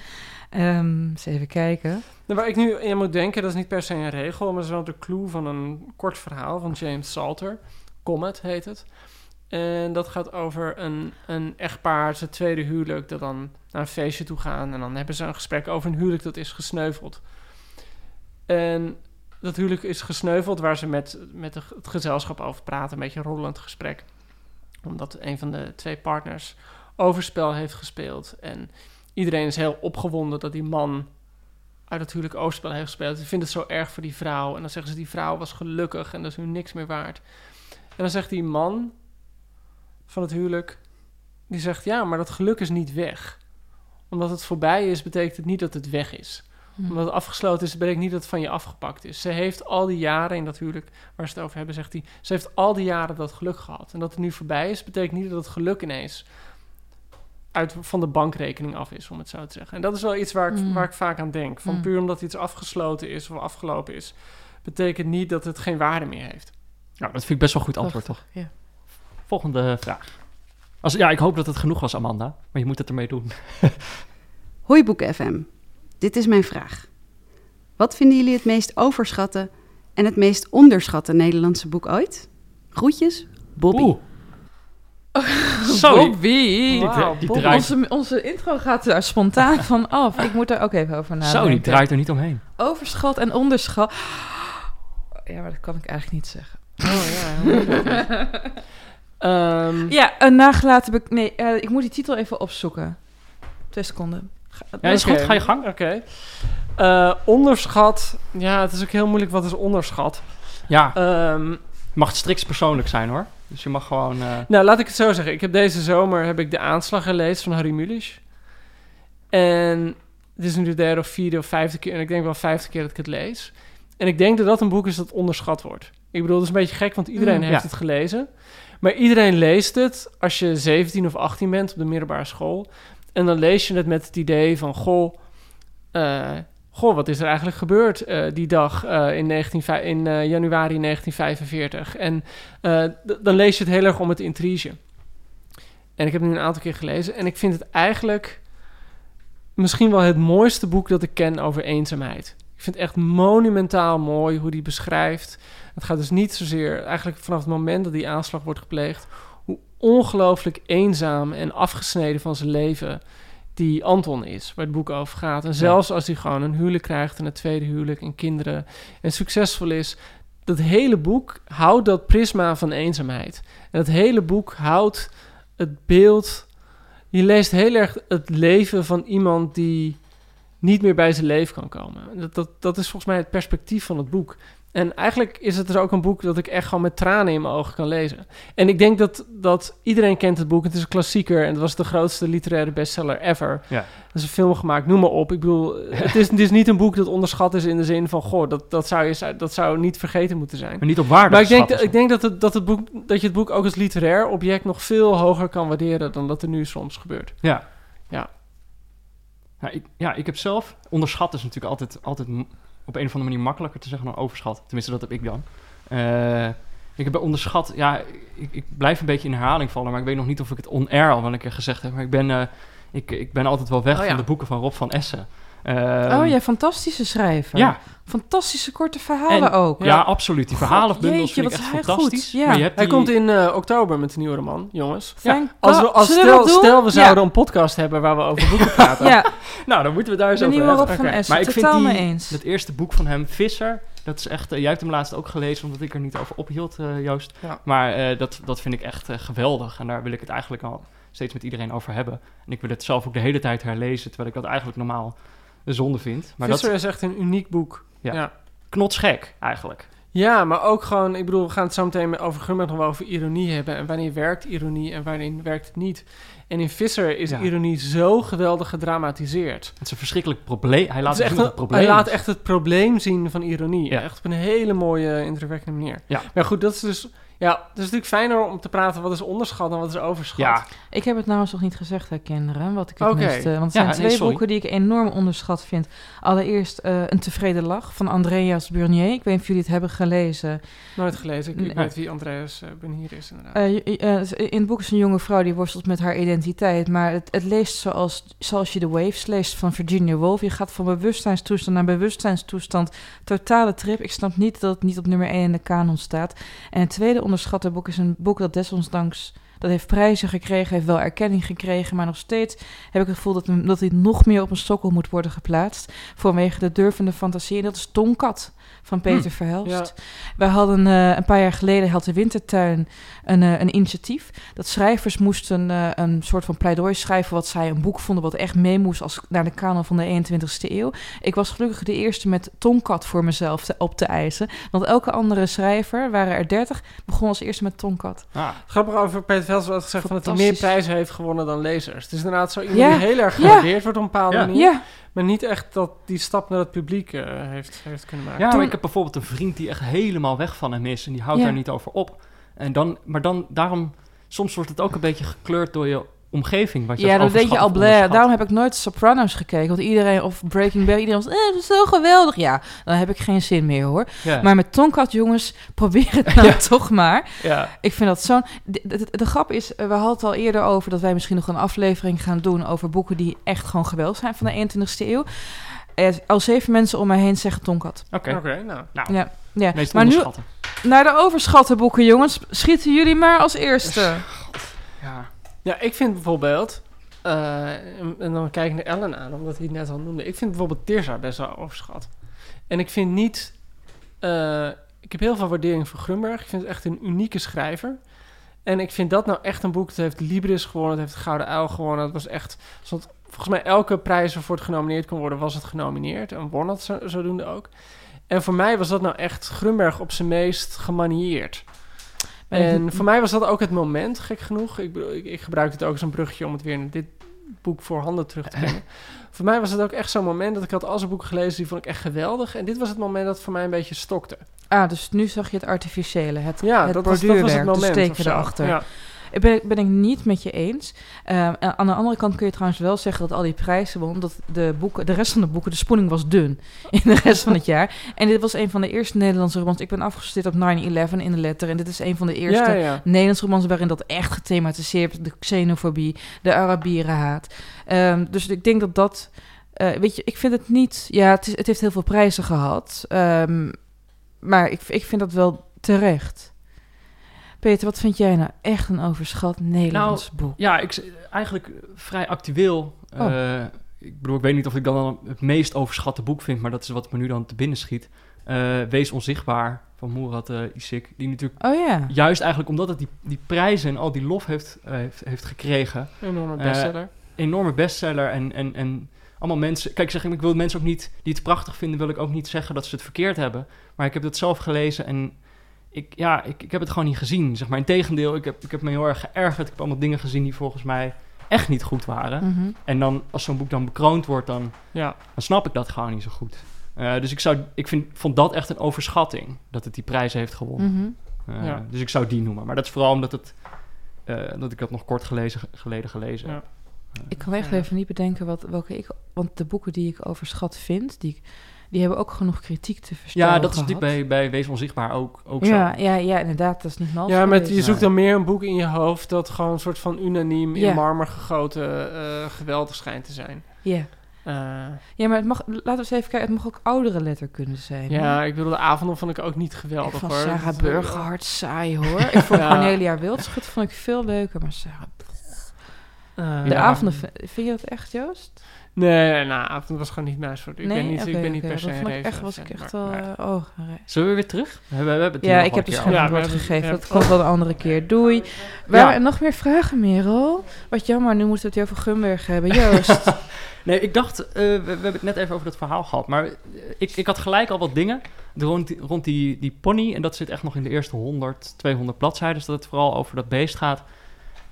Ehm eens even kijken. Nou, waar ik nu in moet denken, dat is niet per se een regel, maar dat is wel de clue van een kort verhaal van James Salter. Comet heet het. En dat gaat over een, een echtpaar, zijn tweede huwelijk, dat dan naar een feestje toe gaan. En dan hebben ze een gesprek over een huwelijk dat is gesneuveld. En dat huwelijk is gesneuveld waar ze met, met het gezelschap over praten. Een beetje een rollend gesprek. Omdat een van de twee partners overspel heeft gespeeld. En iedereen is heel opgewonden dat die man uit het huwelijk overspel heeft gespeeld. Ze vinden het zo erg voor die vrouw. En dan zeggen ze, die vrouw was gelukkig en dat is nu niks meer waard. En dan zegt die man van het huwelijk, die zegt, ja, maar dat geluk is niet weg. Omdat het voorbij is, betekent het niet dat het weg is. Omdat het afgesloten is, betekent niet dat het van je afgepakt is. Ze heeft al die jaren in dat huwelijk, waar ze het over hebben, zegt hij, ze heeft al die jaren dat geluk gehad. En dat het nu voorbij is, betekent niet dat het geluk ineens uit van de bankrekening af is, om het zo te zeggen. En dat is wel iets waar ik, Mm. waar ik vaak aan denk. Van Mm. puur omdat iets afgesloten is of afgelopen is, betekent niet dat het geen waarde meer heeft. Nou, dat vind ik best wel een goed antwoord, toch? Ja. Volgende vraag. Als, ja, ik hoop dat het genoeg was, Amanda. Maar je moet het ermee doen. Hoi Boek FM. Dit is mijn vraag. Wat vinden jullie het meest overschatte en het meest onderschatte Nederlandse boek ooit? Groetjes, Bobby. Oeh. Zo, die, die Bob, draait, onze, onze intro gaat daar spontaan van af. Ik moet daar ook even over nadenken. zo, die draait er niet omheen. Overschat en onderschat. Ja, maar dat kan ik eigenlijk niet zeggen. Oh ja, moeilijk. Ehm, Ja, een nagelaten... Nee, eh, ik moet die titel even opzoeken. Twee seconden. Ga- Ja, is goed, ga je gang. Oké. Eh, onderschat. Ja, het is ook heel moeilijk wat is onderschat. Ja, Ehm, mag het strikt persoonlijk zijn hoor. Dus je mag gewoon... eh, nou, laat ik het zo zeggen. Ik heb deze zomer heb ik de aanslag gelezen van Harry Mulisch. En dit is nu de derde of vierde of vijfde keer. En ik denk wel vijfde keer dat ik het lees. En ik denk dat dat een boek is dat onderschat wordt. Ik bedoel, dat is een beetje gek, want iedereen Mm, heeft ja. het gelezen. Maar iedereen leest het als je 17 of 18 bent op de middelbare school. En dan lees je het met het idee van, goh, eh, goh wat is er eigenlijk gebeurd eh, die dag eh, in, 19, in eh, januari 1945? En dan lees je het heel erg om het intrige. En ik heb nu een aantal keer gelezen en ik vind het eigenlijk misschien wel het mooiste boek dat ik ken over eenzaamheid. Ik vind het echt monumentaal mooi hoe die beschrijft. Het gaat dus niet zozeer, eigenlijk vanaf het moment dat die aanslag wordt gepleegd, hoe ongelooflijk eenzaam en afgesneden van zijn leven die Anton is, waar het boek over gaat. En zelfs als hij gewoon een huwelijk krijgt en een tweede huwelijk en kinderen en succesvol is, dat hele boek houdt dat prisma van eenzaamheid. En dat hele boek houdt het beeld. Je leest heel erg het leven van iemand die niet meer bij zijn leven kan komen. Dat, dat, dat is volgens mij het perspectief van het boek. En eigenlijk is het dus ook een boek dat ik echt gewoon met tranen in mijn ogen kan lezen. En ik denk dat, dat iedereen kent het boek. Het is een klassieker en het was de grootste literaire bestseller ever. Ja. Er is een film gemaakt, noem maar op. Ik bedoel, het is, het is niet een boek dat onderschat is in de zin van... goh, dat, dat, zou, je, dat zou niet vergeten moeten zijn. maar niet op waarde Maar ik denk, dat, ik denk dat, het, dat, het boek, dat je het boek ook als literair object nog veel hoger kan waarderen dan dat er nu soms gebeurt. Ja. Ja. Ja ik, ja, ik heb zelf... Onderschat is natuurlijk altijd, altijd op een of andere manier makkelijker te zeggen dan overschat. Tenminste, dat heb ik dan. Eh, ik heb onderschat... Ja, ik, ik blijf een beetje in herhaling vallen... maar ik weet nog niet of ik het on-air al wel een keer gezegd heb. Maar ik ben, eh, ik, ik ben altijd wel weg Oh ja. van de boeken van Rob van Essen. Ehm, oh ja, fantastische schrijver. Ja, Fantastische korte verhalen En- ook. ja, absoluut. Die verhalenbundels jeetje, vind ik echt fantastisch. goed. Ja. Maar je hebt Hij die- komt in eh, oktober met een nieuwe roman, jongens. Thank Als, we, als stel, stel we zouden Ja. een podcast hebben waar we over boeken praten. Ja, Nou, dan moeten we daar eens over hebben. van Essen. Maar ik vind die, mee eens. het eerste boek van hem, Visser, dat is echt... eh, jij hebt hem laatst ook gelezen, omdat ik er niet over ophield, eh, Joost. Ja. Maar eh, dat, dat vind ik echt geweldig. En daar wil ik het eigenlijk al steeds met iedereen over hebben. En ik wil het zelf ook de hele tijd herlezen, terwijl ik dat eigenlijk normaal een zonde vind. Maar Visser dat is echt een uniek boek. Ja. ja. knotsgek, eigenlijk. Ja, maar ook gewoon, ik bedoel, we gaan het zo meteen met- over Gummert nog wel over ironie hebben. En wanneer werkt ironie en wanneer werkt het niet. En in Visser is Ja. ironie zo geweldig gedramatiseerd. Het is een verschrikkelijk probleem. Hij laat Het is zien echt wat het een- probleem hij laat is. echt het probleem zien van ironie. Ja. Echt op een hele mooie, indrukwekkende manier. Ja. Maar goed, dat is dus... Ja, het is natuurlijk fijner om te praten wat is onderschat en wat is overschat. Ja, Ik heb het trouwens nog niet gezegd, hè, kinderen, wat ik het Oké. miste. Want het Ja, zijn twee boeken die ik enorm onderschat vind. Allereerst eh, Een tevreden lach van Andreas Burnier. Ik weet niet of jullie het hebben gelezen. Nooit gelezen. Ik, Nee. weet wie Andreas uh, Benier is inderdaad. Eh, eh, in het boek is een jonge vrouw die worstelt met haar identiteit. Maar het, het leest zoals, zoals je The Waves leest van Virginia Woolf. Je gaat van bewustzijnstoestand naar bewustzijnstoestand. Totale trip. Ik snap niet dat het niet op nummer 1 in de kanon staat. En het tweede onderschatte boek is een boek dat desondanks... Dat heeft prijzen gekregen, heeft wel erkenning gekregen, maar nog steeds heb ik het gevoel dat, dat hij nog meer op een sokkel moet worden geplaatst. Vanwege de durvende fantasie. En dat is Tonkat van Peter Verhelst. Ja. Wij hadden eh, een paar jaar geleden, had de Wintertuin een, eh, een initiatief. Dat schrijvers moesten eh, een soort van pleidooi schrijven wat zij een boek vonden wat echt mee moest als, naar de kanon van de 21ste eeuw. Ik was gelukkig de eerste met Tonkat voor mezelf te- op te eisen. Want elke andere schrijver, waren er 30, begon als eerste met Tonkat. ah, Grappig over Peter Vels wat gezegd van dat hij meer prijzen heeft gewonnen dan lezers. Het is inderdaad zo iemand Ja. die heel erg Ja. gewaardeerd wordt op een bepaalde Ja. manier. Maar niet echt dat die stap naar het publiek eh, heeft, heeft kunnen maken. Ja, Toen- maar ik heb bijvoorbeeld een vriend die echt helemaal weg van hem is en die houdt Ja. daar niet over op. En dan, maar dan, daarom, soms wordt het ook een beetje gekleurd door je omgeving wat je Ja, als dan denk je al onderschat. Daarom heb ik nooit Sopranos gekeken. Want iedereen, of Breaking Bad, iedereen was, eh, dat is zo geweldig. Ja, dan heb ik geen zin meer hoor. Ja. Maar met Tonkat, jongens, probeer het nou Ja. toch maar. ja. Ik vind dat zo'n... De, de, de grap is, eh, we hadden het al eerder over... dat wij misschien nog een aflevering gaan doen... over boeken die echt gewoon geweldig zijn van de 21ste eeuw. Eh, al zeven mensen om mij heen zeggen Tonkat. Oké. Oké, nou. Nou, Ja, ja. maar nu naar de overschatte boeken, jongens. Schieten jullie maar als eerste. Ja. Ja, ik vind bijvoorbeeld... eh, en, dan kijk ik naar Ellen aan, omdat hij het net al noemde. Ik vind bijvoorbeeld Tirza best wel overschat. En ik vind niet... eh, ik heb heel veel waardering voor Grunberg. Ik vind het echt een unieke schrijver. En ik vind dat nou echt een boek. Het heeft Libris gewonnen, het heeft Gouden Uil gewonnen. Het was echt... volgens mij elke prijs waarvoor het genomineerd kon worden, was het genomineerd. En won zodoende ook. En voor mij was dat nou echt Grunberg op zijn meest gemanieerd. En voor mij was dat ook het moment, gek genoeg. Ik, ik, ik gebruik het ook als een bruggetje om het weer naar dit boek voor handen terug te brengen. voor mij was het ook echt zo'n moment dat ik had al zijn boeken gelezen, die vond ik echt geweldig. En dit was het moment dat het voor mij een beetje stokte. Ah, dus nu zag je het artificiële, het, Ja, het dat was, dat was het moment. de steken erachter. Ja. Ben, ben ik niet met je eens. En aan de andere kant kun je trouwens wel zeggen dat al die prijzen won, omdat de, boeken, de rest van de boeken, de spoeling was dun in de rest van het jaar. En dit was een van de eerste Nederlandse romans. Ik ben afgestudeerd op 9-11 in de letter. En dit is een van de eerste Ja, ja. Nederlandse romans waarin dat echt gethematiseerd. De xenofobie, de Arabierenhaat. Ehm, dus ik denk dat dat... eh, weet je, ik vind het niet... Ja, het, is, het heeft heel veel prijzen gehad. Ehm, maar ik, ik vind dat wel terecht. Peter, wat vind jij nou echt een overschat Nederlands Nou, boek? Ja, ik, eigenlijk vrij actueel. Oh. Eh, ik bedoel, ik weet niet of ik dan het meest overschatte boek vind, maar dat is wat me nu dan te binnen schiet. Eh, Wees onzichtbaar van Murat eh Isik. Die natuurlijk Oh ja. juist eigenlijk omdat het die, die prijzen en al die lof heeft, eh, heeft, heeft gekregen. Enorme Eh, bestseller. Enorme bestseller en, en, en allemaal mensen... Kijk, zeg, ik ik wil mensen ook niet die het prachtig vinden, wil ik ook niet zeggen dat ze het verkeerd hebben. Maar ik heb het zelf gelezen en ik, ja, ik, ik heb het gewoon niet gezien. Zeg maar, integendeel, ik heb, ik heb me heel erg geërgerd. Ik heb allemaal dingen gezien die volgens mij echt niet goed waren. Mhm. En dan, als zo'n boek dan bekroond wordt, dan, ja. dan snap ik dat gewoon niet zo goed. Eh, dus ik, zou, ik vind, vond dat echt een overschatting, dat het die prijzen heeft gewonnen. Mhm. Eh, Ja. Dus ik zou die noemen. Maar dat is vooral omdat het, eh, dat ik dat nog kort gelezen, geleden gelezen Ja. heb. Ik kan echt Ja. even niet bedenken wat, welke ik... Want de boeken die ik overschat vind, die, die hebben ook genoeg kritiek te verstellen Ja, dat is gehad. natuurlijk bij, bij Wees Onzichtbaar ook, ook Ja, zo. ja, ja, inderdaad. Dat is niet mals Ja, met, je zoekt dan meer een boek in je hoofd dat gewoon een soort van unaniem in marmer gegoten eh, geweldig schijnt te zijn. Ja. Eh, ja, maar het mag, laten we eens even kijken. Het mag ook oudere letter kunnen zijn. hè? ja, ik bedoel, de avonden vond ik ook niet Ik geweldig vond hoor. Sarah Burgerhart saai hoor. Ik vond Ja. Cornelia Wildschut vond ik veel leuker, maar Sarah... Eh, De Ja. avonden, vind vind je dat echt, Joost? Nee, nou, avond was gewoon niet mijn soort. Ik nee, ben niet, ik ben niet per se dat een vond ik Raven echt, was ik echt wel... ja. oh, Zullen we weer terug? We hebben, we hebben het Ja, ik heb een de keer scherm Ja, antwoord gegeven. ja. Dat komt wel een andere keer. Doei. Waar, nog meer vragen, Merel? Wat jammer, nu moeten we het hier over Gumberg hebben. Joost. Nee, ik dacht, eh, we, we hebben het net even over dat verhaal gehad, maar eh, ik, ik had gelijk al wat dingen rond, die, rond die, die pony. En dat zit echt nog in de eerste 100, 200 bladzijden, dat het vooral over dat beest gaat.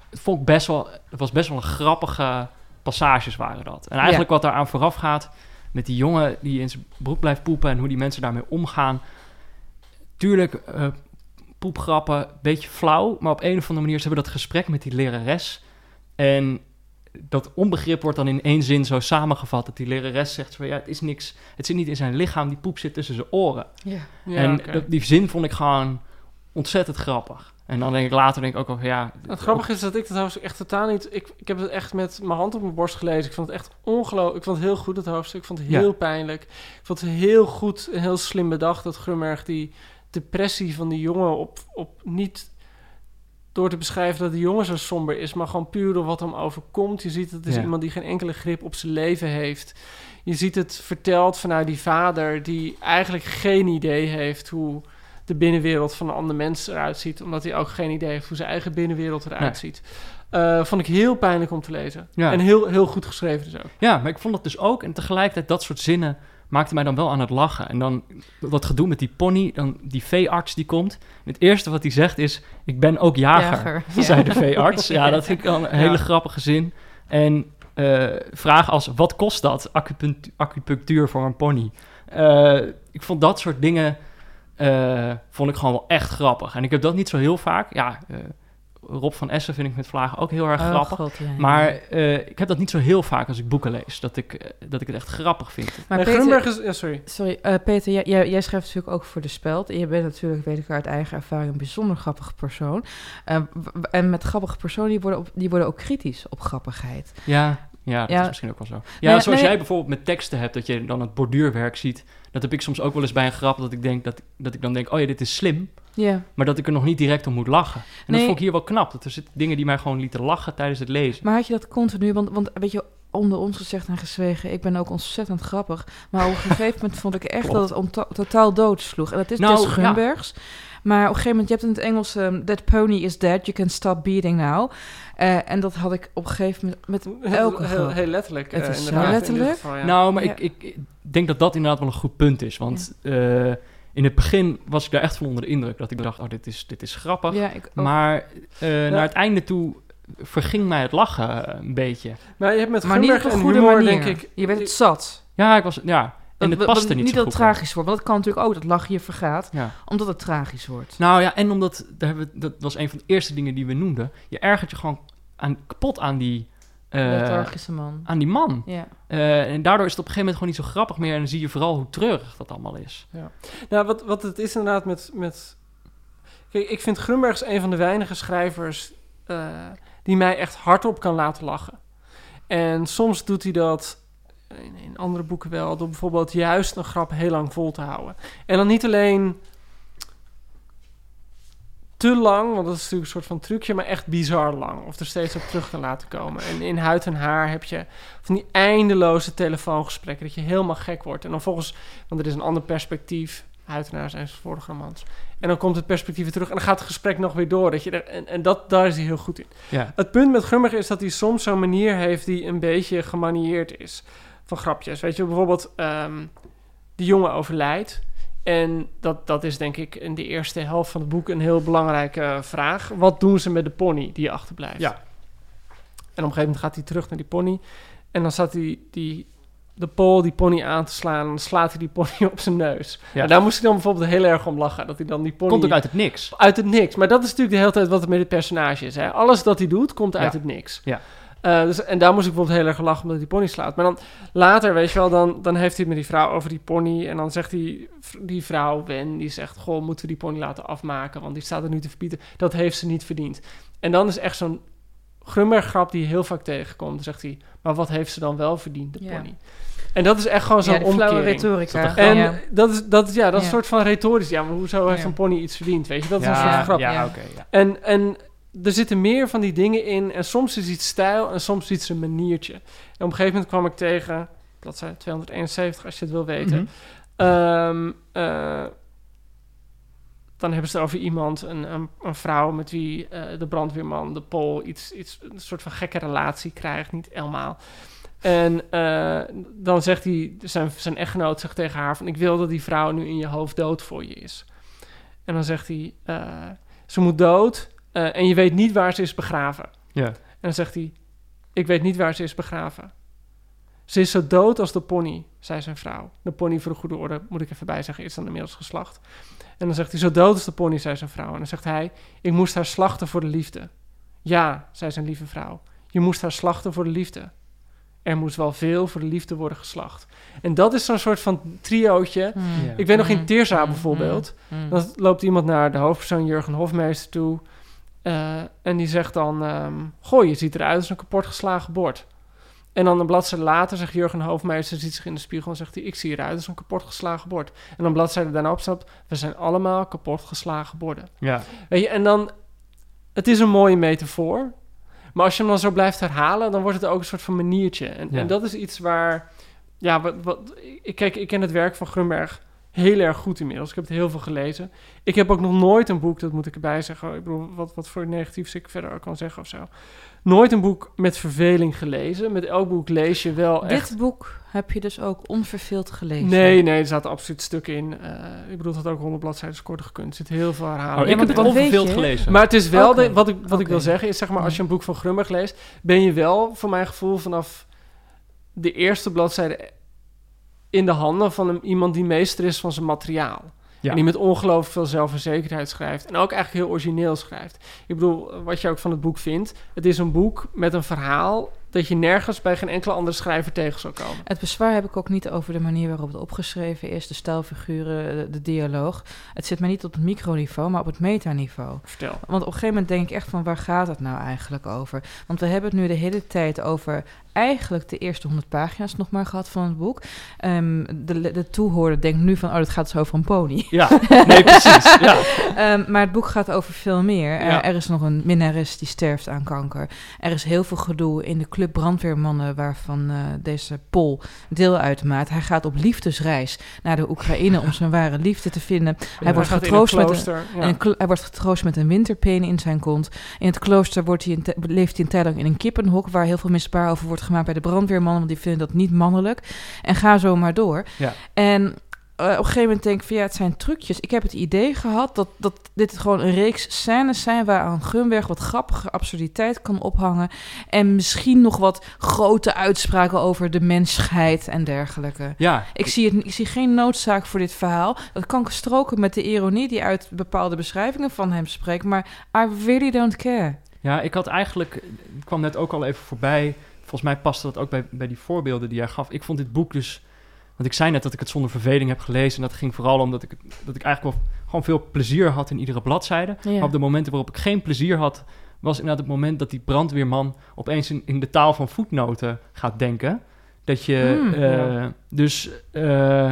Het vond ik best wel, het was best wel een grappige passages waren dat. En eigenlijk wat daaraan vooraf gaat, met die jongen die in zijn broek blijft poepen en hoe die mensen daarmee omgaan. Tuurlijk, eh, poepgrappen, beetje flauw, maar op een of andere manier, ze hebben dat gesprek met die lerares. En dat onbegrip wordt dan in één zin zo samengevat. Dat die lerares zegt van ja, het is niks. Het zit niet in zijn lichaam, die poep zit tussen zijn oren. ja. Ja, en dat- die zin vond ik gewoon ontzettend grappig. En dan denk ik later denk ik ook al van ja. Het grappige is dat ik dat hoofdstuk echt totaal niet... Ik, ik heb het echt met mijn hand op mijn borst gelezen. Ik vond het echt ongelooflijk... Ik vond het heel goed, het hoofdstuk. Ik vond het Ja. heel pijnlijk. Ik vond het heel goed en heel slim bedacht... dat Grummerg die depressie van die jongen op, op niet... door te beschrijven dat die jongen zo somber is... maar gewoon puur door wat hem overkomt. Je ziet, het is Ja. iemand die geen enkele grip op zijn leven heeft. Je ziet het verteld vanuit die vader... die eigenlijk geen idee heeft hoe de binnenwereld van een ander mens eruit ziet. Omdat hij ook geen idee heeft hoe zijn eigen binnenwereld eruit Nee. ziet. Eh, vond ik heel pijnlijk om te lezen. Ja. En heel, heel goed geschreven dus ook. Ja, maar ik vond het dus ook. En tegelijkertijd dat soort zinnen maakte mij dan wel aan het lachen. En dan dat gedoe met die pony, dan die veearts die komt. En het eerste wat hij zegt is: Ik ben ook jager. Jager, ja. Zei de veearts. Ja, dat vind ik wel een hele Ja. grappige zin. En eh vraag als: Wat kost dat? Acupunctu- acupunctuur voor een pony. Eh, ik vond dat soort dingen. Eh, vond ik gewoon wel echt grappig. En ik heb dat niet zo heel vaak. Ja, eh, Rob van Essen vind ik met Vlagen ook heel erg Oh, grappig. God, ja, ja. Maar eh, ik heb dat niet zo heel vaak als ik boeken lees, dat ik, dat ik het echt grappig vind. Maar Nee, Peter, Grunberg is... Ja, sorry. Sorry, eh, Peter, jij, jij, jij schrijft natuurlijk ook voor De Speld. En je bent natuurlijk, weet ik uit eigen ervaring, een bijzonder grappige persoon. Eh, en met grappige personen, die worden, op, die worden ook kritisch op grappigheid. Ja, ja dat Ja. is misschien ook wel zo. Ja, Nee, zoals nee. jij bijvoorbeeld met teksten hebt, dat je dan het borduurwerk ziet. Dat heb ik soms ook wel eens bij een grap, dat ik, denk, dat, dat ik dan denk, oh ja, dit is slim. Maar dat ik er nog niet direct om moet lachen. En dat vond ik hier wel knap. Dat er zitten dingen die mij gewoon lieten lachen tijdens het lezen. Maar had je dat continu? Want, want weet je, onder ons gezegd en gezwegen, ik ben ook ontzettend grappig. Maar op een gegeven moment vond ik echt dat het totaal dood sloeg. En dat is Nou, ja. Maar op een gegeven moment, je hebt in het Engels, ehm, that pony is dead, you can stop beating now. Eh, en dat had ik op een gegeven moment met elke heel, grap. heel letterlijk. Het eh, is zo letterlijk. geval, ja. Nou, maar Ja. ik, ik denk dat dat inderdaad wel een goed punt is. Want eh, in het begin was ik daar echt van onder de indruk. Dat ik dacht, oh, dit is, dit is grappig. Ja. Maar eh, naar het einde toe verging mij het lachen een beetje. Maar je hebt met maar niet Grunberg op een en goede humor, manier. denk ik... Je werd het zat. Ja, ik was, ja. En het paste dat- niet Niet zo dat het tragisch wordt, want dat kan natuurlijk ook, dat lachen je vergaat. Ja. Omdat het tragisch wordt. Nou ja, en omdat, daar hebben we, dat was een van de eerste dingen die we noemden. Je ergert je gewoon aan, kapot aan die, eh, tragische man. aan die man. Ja. Eh, en daardoor is het op een gegeven moment gewoon niet zo grappig meer. En dan zie je vooral hoe treurig dat allemaal is. Nou, wat, wat het is inderdaad met, met... Kijk, ik vind Grunbergs een van de weinige schrijvers... eh, die mij echt hardop kan laten lachen. En soms doet hij dat in, andere boeken wel... door bijvoorbeeld juist een grap heel lang vol te houden. En dan niet alleen te lang, want dat is natuurlijk een soort van trucje... maar echt bizar lang. Of er steeds op terug te laten komen. En in Huid en Haar heb je van die eindeloze telefoongesprekken... dat je helemaal gek wordt. En dan volgens... want er is een ander perspectief... Huid en Haar zijn vorige romans. En dan komt het perspectief weer terug... en dan gaat het gesprek nog weer door. Dat je er, en en dat, daar is hij heel goed in. Ja. Het punt met Grummer is dat hij soms zo'n manier heeft die een beetje gemanieerd is. Van grapjes. Weet je, bijvoorbeeld ehm die jongen overlijdt. En dat, dat is denk ik in de eerste helft van het boek een heel belangrijke vraag. Wat doen ze met de pony die achterblijft? Ja. En op een gegeven moment gaat hij terug naar die pony. En dan staat hij die, de pol die pony aan te slaan. En dan slaat hij die pony op zijn neus. Ja. En daar moest hij dan bijvoorbeeld heel erg om lachen. Dat hij dan die pony... Komt ook uit het niks. Uit het niks. Maar dat is natuurlijk de hele tijd wat het met het personage is. Hè? Alles dat hij doet, komt uit Ja. het niks. Ja. Eh, dus, en daar moest ik bijvoorbeeld heel erg lachen omdat hij die pony slaat. Maar dan later, weet je wel, dan, dan heeft hij het met die vrouw over die pony. En dan zegt die, die vrouw, Wen, die zegt... Goh, moeten we die pony laten afmaken? Want die staat er nu te verbieden. Dat heeft ze niet verdiend. En dan is echt zo'n Grumberg-grap die je heel vaak tegenkomt. Dan zegt hij, maar wat heeft ze dan wel verdiend, de Ja. pony? En dat is echt gewoon zo'n ja, omkering. retorica. En ja. dat is, dat, is- ja, dat is Ja. een soort van retorisch. Ja, maar hoezo heeft Ja. een pony iets verdiend? Weet je, dat is ja, een soort grap. Ja, Ja. oké. ja. En, en er zitten meer van die dingen in. En soms is iets stijl en soms iets een maniertje. En op een gegeven moment kwam ik tegen, bladzijde 271 als je het wil weten. Mhm. Ehm, eh, dan hebben ze het over iemand, een, een, een vrouw met wie eh, de brandweerman, de pol, iets, iets, een soort van gekke relatie krijgt. Niet helemaal. En eh, dan zegt hij, zijn, zijn echtgenoot zegt tegen haar van... ik wil dat die vrouw nu in je hoofd dood voor je is. En dan zegt hij, ze moet dood eh, en je weet niet waar ze is begraven. Ja. En dan zegt hij, ik weet niet waar ze is begraven. Ze is zo dood als de pony, zei zijn vrouw. De pony voor de goede orde, moet ik even bij zeggen, is dan inmiddels geslacht. En dan zegt hij, zo dood als de pony, zei zijn vrouw. En dan zegt hij, ik moest haar slachten voor de liefde. Ja, zei zijn lieve vrouw, je moest haar slachten voor de liefde. Er moest wel veel voor de liefde worden geslacht. En dat is zo'n soort van triootje. Hmm. Ja. Ik weet nog in Mm, Teerza mm, bijvoorbeeld. Hmm. Dan loopt iemand naar de hoofdpersoon Jurgen Hofmeester toe. Eh, en die zegt dan... ehm Goh, je ziet eruit als een kapotgeslagen bord. En dan een bladzijde later zegt Jurgen Hofmeester... ziet zich in de spiegel en zegt hij... Ik zie eruit als een kapotgeslagen bord. En dan bladzijde daarna op staat... We zijn allemaal kapotgeslagen borden. Ja. Weet je, en dan... Het is een mooie metafoor. Maar als je hem dan zo blijft herhalen... dan wordt het ook een soort van maniertje. En, Ja. en dat is iets waar... Ja, wat, wat, ik, kijk, ik ken het werk van Grunberg heel erg goed inmiddels. Ik heb het heel veel gelezen. Ik heb ook nog nooit een boek, dat moet ik erbij zeggen. Ik bedoel, wat, wat voor negatiefs ik verder ook kan zeggen of zo. Nooit een boek met verveling gelezen. Met elk boek lees je wel Dit echt... boek heb je dus ook onverveeld gelezen. Nee, nee, er zaten absoluut stukken in. Eh, ik bedoel, het had ook 100 bladzijden korter gekund. Er zit heel veel herhaling. Oh, ik heb het onverveeld gelezen. Maar het is wel, de, wat, ik, wat ik wil zeggen, is zeg maar, als je een boek van Grunberg leest, ben je wel, voor mijn gevoel, vanaf de eerste bladzijde in de handen van een, iemand die meester is van zijn materiaal. Ja. En die met ongelooflijk veel zelfverzekerdheid schrijft. En ook eigenlijk heel origineel schrijft. Ik bedoel, wat je ook van het boek vindt. Het is een boek met een verhaal dat je nergens bij geen enkele andere schrijver tegen zou komen. Het bezwaar heb ik ook niet over de manier waarop het opgeschreven is, de stijlfiguren, de, de dialoog. Het zit mij niet op het microniveau, maar op het metaniveau. Vertel. Want op een gegeven moment denk ik echt van waar gaat het nou eigenlijk over? Want we hebben het nu de hele tijd over eigenlijk de eerste 100 pagina's nog maar gehad van het boek. Ehm, de, de toehoorder denkt nu van, oh, dat gaat dus over een pony. Ja, nee, precies. Ja. Ehm, maar het boek gaat over veel meer. Er- Ja. er is nog een minnares die sterft aan kanker. Er is heel veel gedoe in de club brandweermannen... waarvan eh, deze Pol deel uitmaakt. Hij gaat op liefdesreis naar de Oekraïne... om zijn ware liefde te vinden. Hij, wordt in getroost een met een, klooster. ja. een klo- hij wordt getroost met een winterpeen in zijn kont. In het klooster wordt hij ti- leeft hij een tijd lang in een kippenhok... waar heel veel misbaar over wordt gemaakt bij de brandweermannen... want die vinden dat niet mannelijk. En ga zo maar door. Ja. En eh, op een gegeven moment denk ik van ja, het zijn trucjes. Ik heb het idee gehad dat, dat dit gewoon een reeks scènes zijn... waar aan Gunberg wat grappige absurditeit kan ophangen... en misschien nog wat grote uitspraken over de mensheid en dergelijke. ja. Ik zie, het, ik zie geen noodzaak voor dit verhaal. Dat kan stroken met de ironie die uit bepaalde beschrijvingen van hem spreekt. Maar I really don't care. Ja, ik had eigenlijk, het kwam net ook al even voorbij. Volgens mij paste dat ook bij, bij die voorbeelden die jij gaf. Ik vond dit boek dus, want ik zei net dat ik het zonder verveling heb gelezen. En dat ging vooral omdat ik, dat ik eigenlijk wel gewoon veel plezier had in iedere bladzijde. Maar op de momenten waarop ik geen plezier had, was inderdaad het moment dat die brandweerman opeens in, in de taal van voetnoten gaat denken. Dat je, Hmm, eh, ja. dus eh,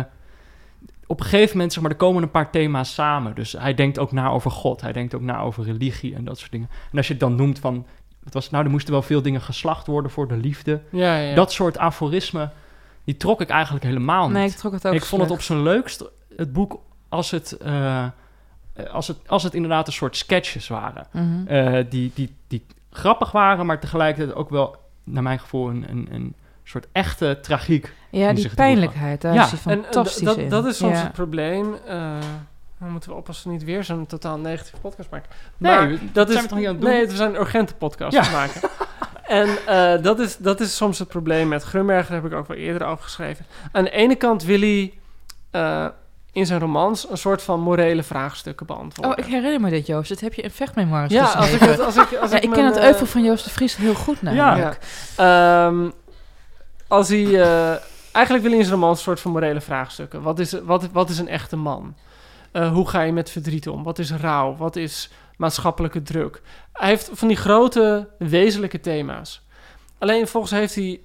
op een gegeven moment, zeg maar, er komen een paar thema's samen. Dus hij denkt ook na over God, hij denkt ook na over religie en dat soort dingen. En als je het dan noemt van, wat was het nou, er moesten wel veel dingen geslacht worden voor de liefde. ja, ja. Dat soort aforismen, die trok ik eigenlijk helemaal niet. Nee, ik trok het ook Ik vond het op zijn leukst, het boek, als het, eh, als het, als het inderdaad een soort sketches waren. Mhm. Eh, die, die, die grappig waren, maar tegelijkertijd ook wel, naar mijn gevoel, een, een, een soort echte tragiek. ja, die pijnlijkheid, daar Ja, is hij En, en fantastisch dat, in. dat is soms Ja. het probleem. eh dan moeten we oppassen niet weer zo'n totaal negatieve podcast maken. Nee, Maar dat dat is, we toch niet aan het doen? Nee, we zijn een urgente podcast Ja. maken. en eh, dat, is, dat is soms het probleem met Grunberg. Daar heb ik ook wel eerder over geschreven. Aan de ene kant wil hij eh, in zijn romans een soort van morele vraagstukken beantwoorden. Oh, ik herinner me dit, Joost. Dit heb je in vechtmemoires ja, als ik, het, als ik, als ja, ik, ik ken het eh, euvel van Joost de Vries heel goed namelijk. Ja. Ehm, als hij... eigenlijk wil hij in zijn roman een soort van morele vraagstukken. Wat is, wat, wat is een echte man? Eh, hoe ga je met verdriet om? Wat is rouw? Wat is maatschappelijke druk? Hij heeft van die grote, wezenlijke thema's. Alleen volgens heeft hij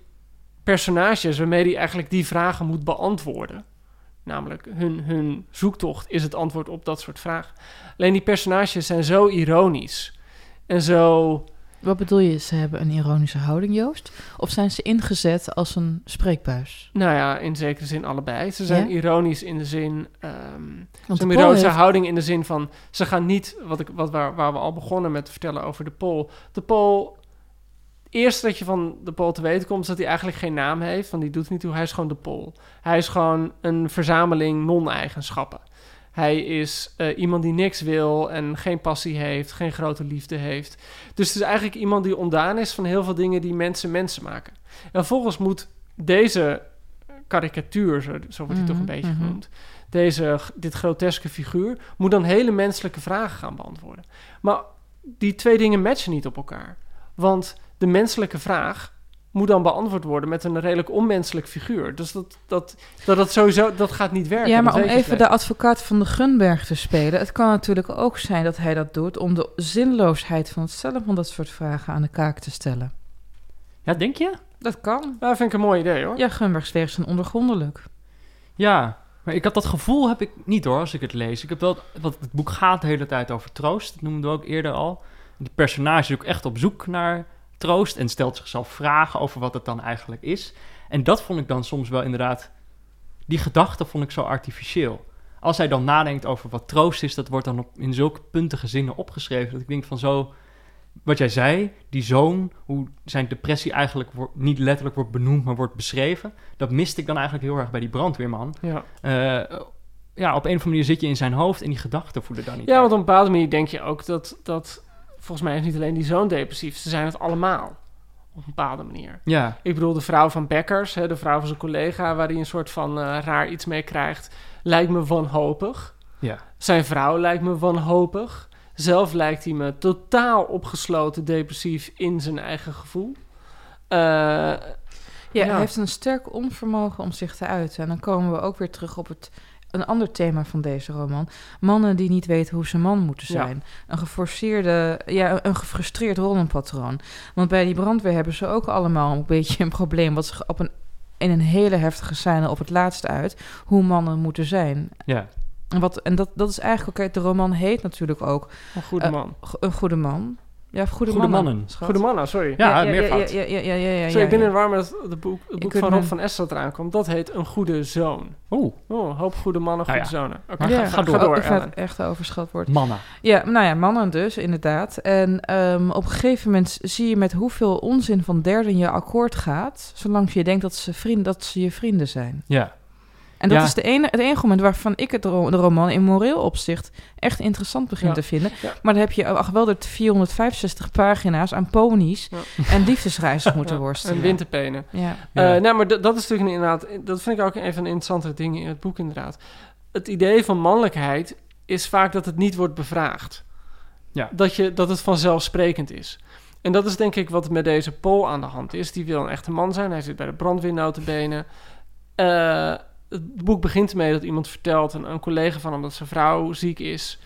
personages waarmee hij eigenlijk die vragen moet beantwoorden. Namelijk, hun, hun zoektocht is het antwoord op dat soort vragen. Alleen die personages zijn zo ironisch. En zo Wat bedoel je, ze hebben een ironische houding, Joost? Of zijn ze ingezet als een spreekbuis? Nou ja, in zekere zin allebei. Ze zijn Ja? ironisch in de zin. Want ze de hebben ironische heeft- houding in de zin van. Ze gaan niet. Wat ik, wat, waar, waar we al begonnen met te vertellen over de Pool. De Pool. Eerst dat je van de Pool te weten komt, is dat hij eigenlijk geen naam heeft. Want die doet niet toe. Hij is gewoon de Pool. Hij is gewoon een verzameling non-eigenschappen. Hij is eh, iemand die niks wil en geen passie heeft, geen grote liefde heeft. Dus het is eigenlijk iemand die ontdaan is van heel veel dingen die mensen mensen maken. En vervolgens moet deze karikatuur, zo, zo wordt hij toch een Mhm, beetje mhm. genoemd, deze, dit groteske figuur, moet dan hele menselijke vragen gaan beantwoorden. Maar die twee dingen matchen niet op elkaar. Want de menselijke vraag moet dan beantwoord worden met een redelijk onmenselijk figuur. Dus dat, dat, dat, dat sowieso, dat gaat niet werken. Ja, maar dat om even de advocaat van de Gunberg te spelen. Het kan natuurlijk ook zijn dat hij dat doet om de zinloosheid van het stellen van dat soort vragen aan de kaak te stellen. Ja, denk je? Dat kan. Ja, vind ik een mooi idee hoor. Ja, Gunbergs wegen zijn ondergrondelijk. Ja, maar ik had dat gevoel heb ik niet hoor, als ik het lees. Ik heb wel, want het boek gaat de hele tijd over troost, dat noemden we ook eerder al. Die personage is ook echt op zoek naar troost en stelt zichzelf vragen over wat het dan eigenlijk is. En dat vond ik dan soms wel inderdaad, die gedachte vond ik zo artificieel. Als hij dan nadenkt over wat troost is, dat wordt dan op, in zulke puntige zinnen opgeschreven. Dat ik denk van zo, wat jij zei, die zoon, hoe zijn depressie eigenlijk wordt, niet letterlijk wordt benoemd, maar wordt beschreven. Dat miste ik dan eigenlijk heel erg bij die brandweerman. Ja. Eh, ja, op een of andere manier zit je in zijn hoofd en die gedachten voelen dan niet. Ja, want op een bepaalde manier denk je ook dat, dat volgens mij is niet alleen die zoon depressief, ze zijn het allemaal. Op een bepaalde manier. Ja, Ik bedoel, de vrouw van Beckers, hè, de vrouw van zijn collega, waar hij een soort van eh, raar iets mee krijgt, lijkt me wanhopig. Ja. Zijn vrouw lijkt me wanhopig. Zelf lijkt hij me totaal opgesloten, depressief in zijn eigen gevoel. Eh, Ja, Ja. hij heeft een sterk onvermogen om zich te uiten. En dan komen we ook weer terug op het, een ander thema van deze roman. Mannen die niet weten hoe ze man moeten Ja. zijn. Een geforceerde, ja, een gefrustreerd rollenpatroon. Want bij die brandweer hebben ze ook allemaal een beetje een probleem... wat zich op een, in een hele heftige scène op het laatste uit... hoe mannen moeten zijn. Ja. En, wat, en dat, dat is eigenlijk ook... De roman heet natuurlijk ook een goede Eh, man. Een goede man. Ja, goede, Goede mannen. mannen. schat. Goede man, nou, sorry. Ja, meervoud. Ja, ja, ja, ja, ja, ja, sorry, ik ben ja. in de war met het boek, het boek van Rob van Essen dat eraan komt. Dat heet Een Goede Zoon. Oeh, Oh, een hoop goede mannen, Nou goede ja. zonen. Oké, Maar ga, ga- ga, ga door. Oh, Ellen. het echt overschat woord. mannen. Ja, nou ja, mannen dus, inderdaad. En ehm, op een gegeven moment zie je met hoeveel onzin van derden je akkoord gaat... zolang je denkt dat ze, vriend, dat ze je vrienden zijn. Ja. En dat Ja. is de ene, het enige moment waarvan ik het, ro- de roman in moreel opzicht... echt interessant begin Ja. te vinden. Ja. Maar dan heb je ach, wel de 465 pagina's aan ponies... Ja. en liefdesreizen moeten Ja, worstelen. En winterpenen. Ja. Ja. Eh, nou, maar dat is natuurlijk inderdaad... Dat vind ik ook een van de interessante dingen in het boek inderdaad. Het idee van mannelijkheid is vaak dat het niet wordt bevraagd. Ja. Dat, je, dat het vanzelfsprekend is. En dat is denk ik wat met deze Paul aan de hand is. Die wil een echte man zijn. Hij zit bij de brandweer notabene. Eh, het boek begint ermee dat iemand vertelt... Een, een collega van hem dat zijn vrouw ziek is...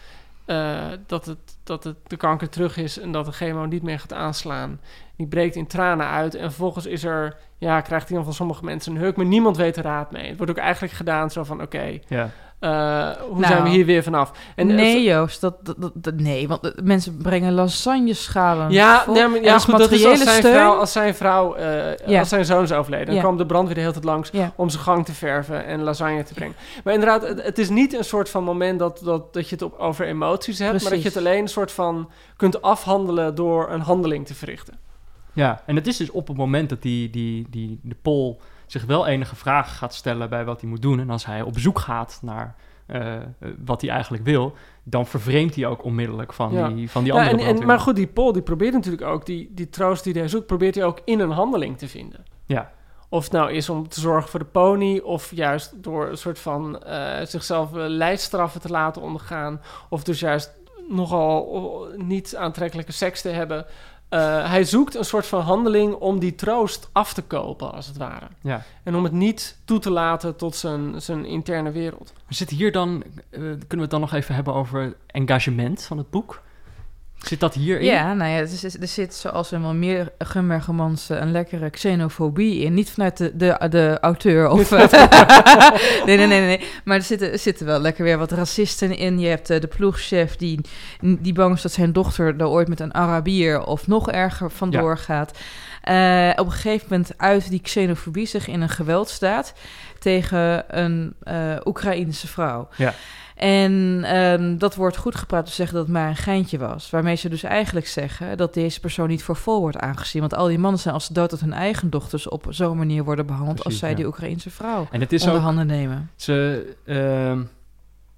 eh, dat, het, dat het, de kanker terug is en dat de chemo niet meer gaat aanslaan. Die breekt in tranen uit en vervolgens is er... Ja, krijgt hij dan van sommige mensen een huk, maar niemand weet er raad mee. Het wordt ook eigenlijk gedaan zo van... Oké, Ja. Eh, hoe Nou, zijn we hier weer vanaf? En, eh, nee, Joost, dat, dat, dat, dat- nee, want de- mensen brengen lasagneschalen. Ja, vol. nee, maar, ja is goed, dat is als materiële zijn steun. vrouw, als zijn, vrouw eh, Ja. als zijn zoon is overleden. Dan Ja. kwam de brandweer de hele tijd langs Ja. om zijn gang te verven en lasagne te brengen. Maar inderdaad, het, het is niet een soort van moment dat, dat, dat je het op, over emoties hebt, maar dat je het alleen een soort van kunt afhandelen door een handeling te verrichten. Ja, en het is dus op het moment dat die, die, die, de Pol zich wel enige vragen gaat stellen bij wat hij moet doen. En als hij op zoek gaat naar eh, wat hij eigenlijk wil, dan vervreemdt hij ook onmiddellijk van Ja. die, van die Ja, andere en, maar goed, die Paul die probeert natuurlijk ook, die, die troost die hij zoekt, probeert hij ook in een handeling te vinden. Ja. Of het nou is om te zorgen voor de pony, of juist door een soort van eh, zichzelf eh, lijststraffen te laten ondergaan, of dus juist nogal niet aantrekkelijke seks te hebben. Eh, hij zoekt een soort van handeling om die troost af te kopen, als het ware. Ja. En om het niet toe te laten tot zijn, zijn interne wereld. We zitten hier dan, eh, kunnen we het dan nog even hebben over engagement van het boek? Zit dat hierin? Ja, nou ja, er, zit- er zit zoals in wel meer Gumbergemans eh, een lekkere xenofobie in. Niet vanuit de, de, de auteur of... nee, nee, nee, nee. Maar er zitten, er zitten wel lekker weer wat racisten in. Je hebt eh, de ploegchef die, die bang is dat zijn dochter er ooit met een Arabier of nog erger vandoor gaat. Eh, op een gegeven moment uit die xenofobie zich in een geweldstaat tegen een eh Oekraïnse vrouw. Ja. En ehm, dat wordt goed gepraat te zeggen dat het maar een geintje was. Waarmee ze dus eigenlijk zeggen dat deze persoon niet voor vol wordt aangezien. Want al die mannen zijn als ze dood dat hun eigen dochters op zo'n manier worden behandeld... Precies, als zij ja. die Oekraïnse vrouw En het is onder ook, handen nemen. ze, ehm,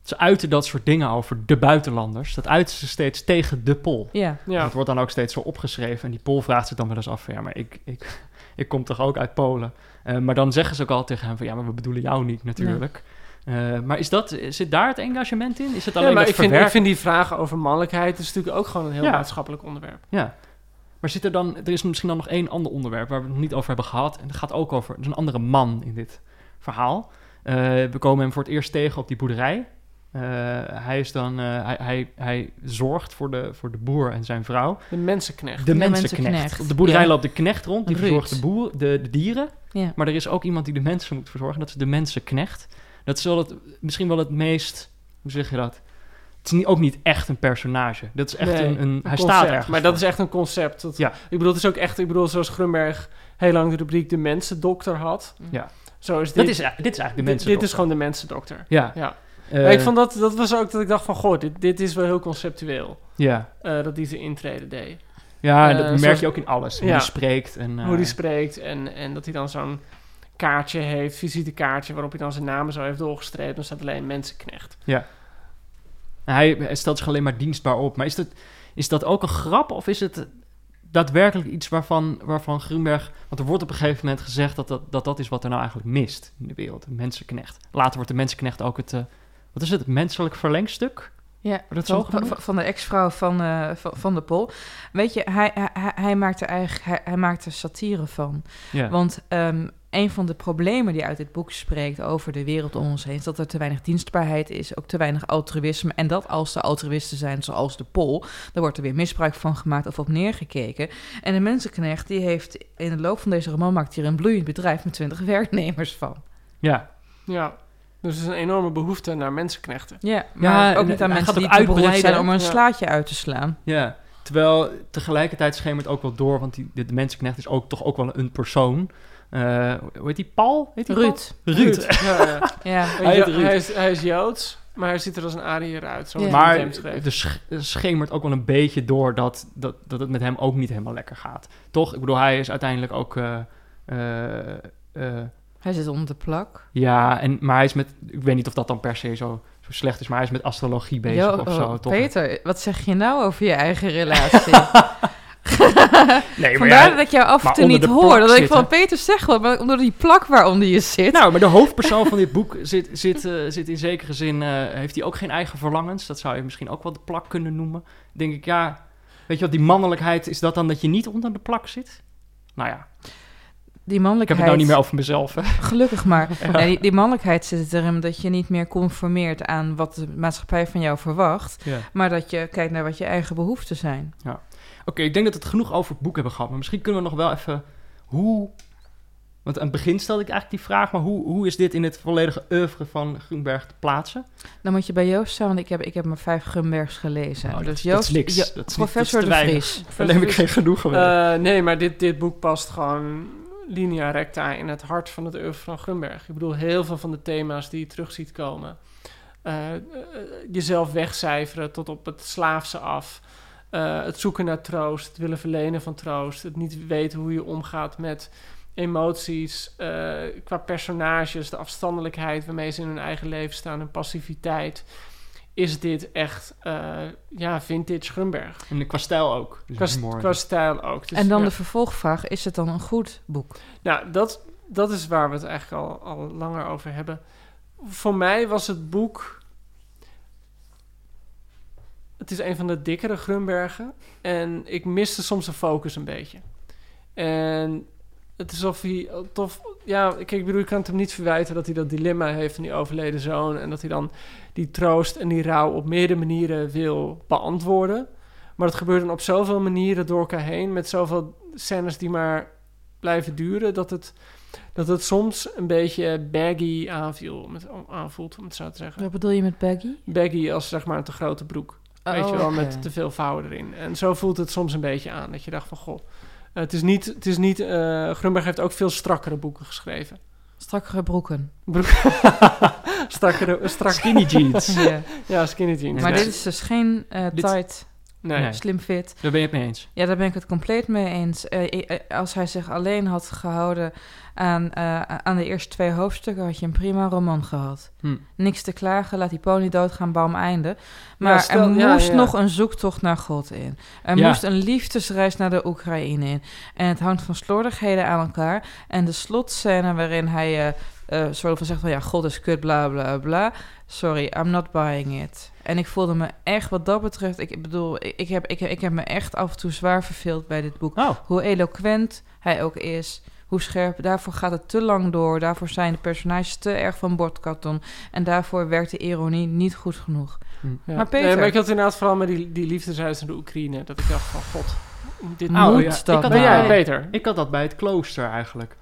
ze uiten dat soort dingen over de buitenlanders. Dat uiten ze steeds tegen de Pol. Ja, Ja. Dat wordt dan ook steeds zo opgeschreven. En die Pool vraagt zich dan wel eens af ja, maar ik, ik, ik kom toch ook uit Polen? Eh, maar dan zeggen ze ook al tegen hem van... ja, maar we bedoelen jou niet natuurlijk. Eh, maar is dat, zit daar het engagement in? Is het alleen Ja, maar dat ik vind, ik vind die vragen over mannelijkheid is natuurlijk ook gewoon een heel Ja. maatschappelijk onderwerp. Ja. Maar zit er dan... Er is misschien dan nog één ander onderwerp... waar we het nog niet over hebben gehad. En dat gaat ook over... Er is een andere man in dit verhaal. Eh, we komen hem voor het eerst tegen op die boerderij. Eh, hij is dan... eh, hij, hij, hij zorgt voor de, voor de boer en zijn vrouw. De mensenknecht. De De mensenknecht. mensenknecht, Op de boerderij ja. loopt de knecht rond, die Ruud. verzorgt de, boer, de, de dieren. ja. Maar er is ook iemand die de mensen moet verzorgen. Dat is de mensenknecht. Dat is wel het, misschien wel het meest... Hoe zeg je dat? Het is niet, ook niet echt een personage. Dat is echt Nee, een, een... Hij concept. staat ergens Maar dat is echt een concept. Dat, Ja. Ik bedoel, het is ook echt... Ik bedoel, zoals Grunberg heel lang de rubriek de mensendokter had. Ja. Zo is dit. Dat is, dit is eigenlijk de dit, mensen. dit is gewoon de mensendokter. Ja. Ja. Eh, maar ik vond dat... Dat was ook dat ik dacht van... Goh, dit, dit is wel heel conceptueel. Ja, eh, dat hij zijn intrede deed. ja Eh, dat merk zoals- je ook in alles. Hoe Ja. hij spreekt. En, eh, Hoe hij spreekt. En, en dat hij dan zo'n kaartje heeft. Visitekaartje. Waarop hij dan zijn naam zo heeft doorgestreept. Dan staat alleen mensenknecht. hij, hij stelt zich alleen maar dienstbaar op. Maar is dat, is dat ook een grap? Of is het daadwerkelijk iets waarvan, waarvan Grunberg... Want er wordt op een gegeven moment gezegd dat dat, dat dat is wat er nou eigenlijk mist in de wereld. Een mensenknecht. Later wordt de mensenknecht ook het... eh, wat is het, menselijk verlengstuk? Ja, dat zo van, van, de ex-vrouw van, eh, van, van de Pol. Weet je, hij, hij, hij, maakt er eigenlijk hij, hij maakt er satire van. Ja. Want ehm, een van de problemen die uit dit boek spreekt over de wereld om ons heen... is dat er te weinig dienstbaarheid is, ook te weinig altruïsme. En dat als er altruïsten zijn, zoals de Pol... dan wordt er weer misbruik van gemaakt of op neergekeken. En de mensenknecht die heeft in de loop van deze roman... maakt hier een bloeiend bedrijf met 20 werknemers van. Ja, Ja. Dus er is een enorme behoefte naar mensenknechten. Ja, maar ook niet aan mensen die uitbreiden, zijn om een ja. slaatje uit te slaan. ja. Terwijl tegelijkertijd schemert ook wel door, want die, de, mensenknecht is ook toch ook wel een persoon. Eh, hoe heet die? Paul? Heet die Ruud. Paul? Ruud. Ja, ja. Ja. Hij, heet Ruud. hij, is, hij is Joods, maar hij ziet er als een Ariër uit. Zo Ja. Maar er sch- er schemert ook wel een beetje door dat, dat, dat het met hem ook niet helemaal lekker gaat. Toch? Ik bedoel, hij is uiteindelijk ook... eh, eh, eh, Hij zit onder de plak. ja, en, maar hij is met... Ik weet niet of dat dan per se zo, zo slecht is, maar hij is met astrologie bezig of zo. oh, toch? Peter, wat zeg je nou over je eigen relatie? Nee, Vandaar dat ik jou af en maar toe niet hoor. Dat ik van Peter zeg wel, maar onder die plak waaronder je zit. Nou, maar de hoofdpersoon van dit boek zit, zit, eh, zit in zekere zin... eh, heeft hij ook geen eigen verlangens. Dat zou je misschien ook wel de plak kunnen noemen. denk ik, ja... Weet je wat, die mannelijkheid, is dat dan dat je niet onder de plak zit? Nou ja, die ik heb mannelijkheid... het nou niet meer over mezelf. Hè. Gelukkig maar. Nee, die, die mannelijkheid zit erin dat je niet meer conformeert aan wat de maatschappij van jou verwacht. Ja. Maar dat je kijkt naar wat je eigen behoeften zijn. Oké, ik denk dat we het genoeg over het boek hebben gehad. Maar misschien kunnen we nog wel even... Hoe... Want aan het begin stelde ik eigenlijk die vraag... maar hoe, hoe is dit in het volledige oeuvre van Groenberg te plaatsen? Dan moet je bij Joost zijn, want ik heb, ik heb maar vijf Gumbergs gelezen. Oh, dat- dus dat Joost, is niks. Jo- Dat is niet- professor dat is te de. Vries. Daar neem ik geen genoegen mee. Eh, nee, maar dit, dit boek past gewoon linea recta in het hart van het oeuvre van Grunberg. Ik bedoel, heel veel van de thema's die je terug ziet komen. eh, eh, jezelf wegcijferen tot op het slaafse af. Eh, het zoeken naar troost, het willen verlenen van troost. Het niet weten hoe je omgaat met emoties, qua personages, de afstandelijkheid waarmee ze in hun eigen leven staan, hun passiviteit. Is dit echt, eh, ja, vintage Grunberg? en qua stijl ook. Dus Qua, stijl ook. Dus, en dan ja. de vervolgvraag, is het dan een goed boek? Nou, dat, dat is waar we het eigenlijk al, al langer over hebben. Voor mij was het boek. Het is een van de dikkere Grunbergen. En ik miste soms de focus een beetje. En het is alsof hij tof. Ja, kijk, ik bedoel, ik kan het hem niet verwijten dat hij dat dilemma heeft van die overleden zoon. En dat hij dan die troost en die rouw op meerdere manieren wil beantwoorden. Maar dat gebeurt dan op zoveel manieren door elkaar heen. Met zoveel scènes die maar blijven duren. Dat het, dat het soms een beetje baggy aanviel, om het, aanvoelt, om het zo te zeggen. Wat bedoel je met baggy? Baggy als zeg maar een te grote broek. Weet je Oh, wel, met te veel vouwen erin. En zo voelt het soms een beetje aan. Dat je dacht van, goh, het is niet... Het is niet eh, Grunberg heeft ook veel strakkere boeken geschreven. Strakkere broeken. Broek, strakkere, strak, Skinny jeans. ja. ja, skinny jeans. Maar dit is dus geen eh, Dit- tight, Nee. Nee. slim fit. Daar ben je het mee eens. Ja, daar ben ik het compleet mee eens. Eh, eh, als hij zich alleen had gehouden aan, eh, aan de eerste twee hoofdstukken, had je een prima roman gehad. Hm. Niks te klagen, laat die pony doodgaan, bam, einde. Maar Ja, stel- er moest ja. nog een zoektocht naar God in. Er Ja. moest een liefdesreis naar de Oekraïne in. En het hangt van slordigheden aan elkaar. En de slotscène waarin hij eh eh, soort van zegt van... ja, God is kut, bla, bla, bla. Sorry, I'm not buying it. En ik voelde me echt, wat dat betreft... Ik bedoel, ik, ik, heb, ik, ik heb me echt af en toe zwaar verveeld bij dit boek. Oh, Hoe eloquent hij ook is... Hoe scherp, daarvoor gaat het te lang door. Daarvoor zijn de personages te erg van bordkarton. En daarvoor werkt de ironie niet goed genoeg. Ja. Maar Peter- Nee, maar ik had inderdaad vooral met die, die liefdesreis naar de Oekraïne. Dat ik dacht van, god, dit Nou, Moet ja, dat ik had Ben nou? jij bij- beter? Ik had dat bij het klooster eigenlijk.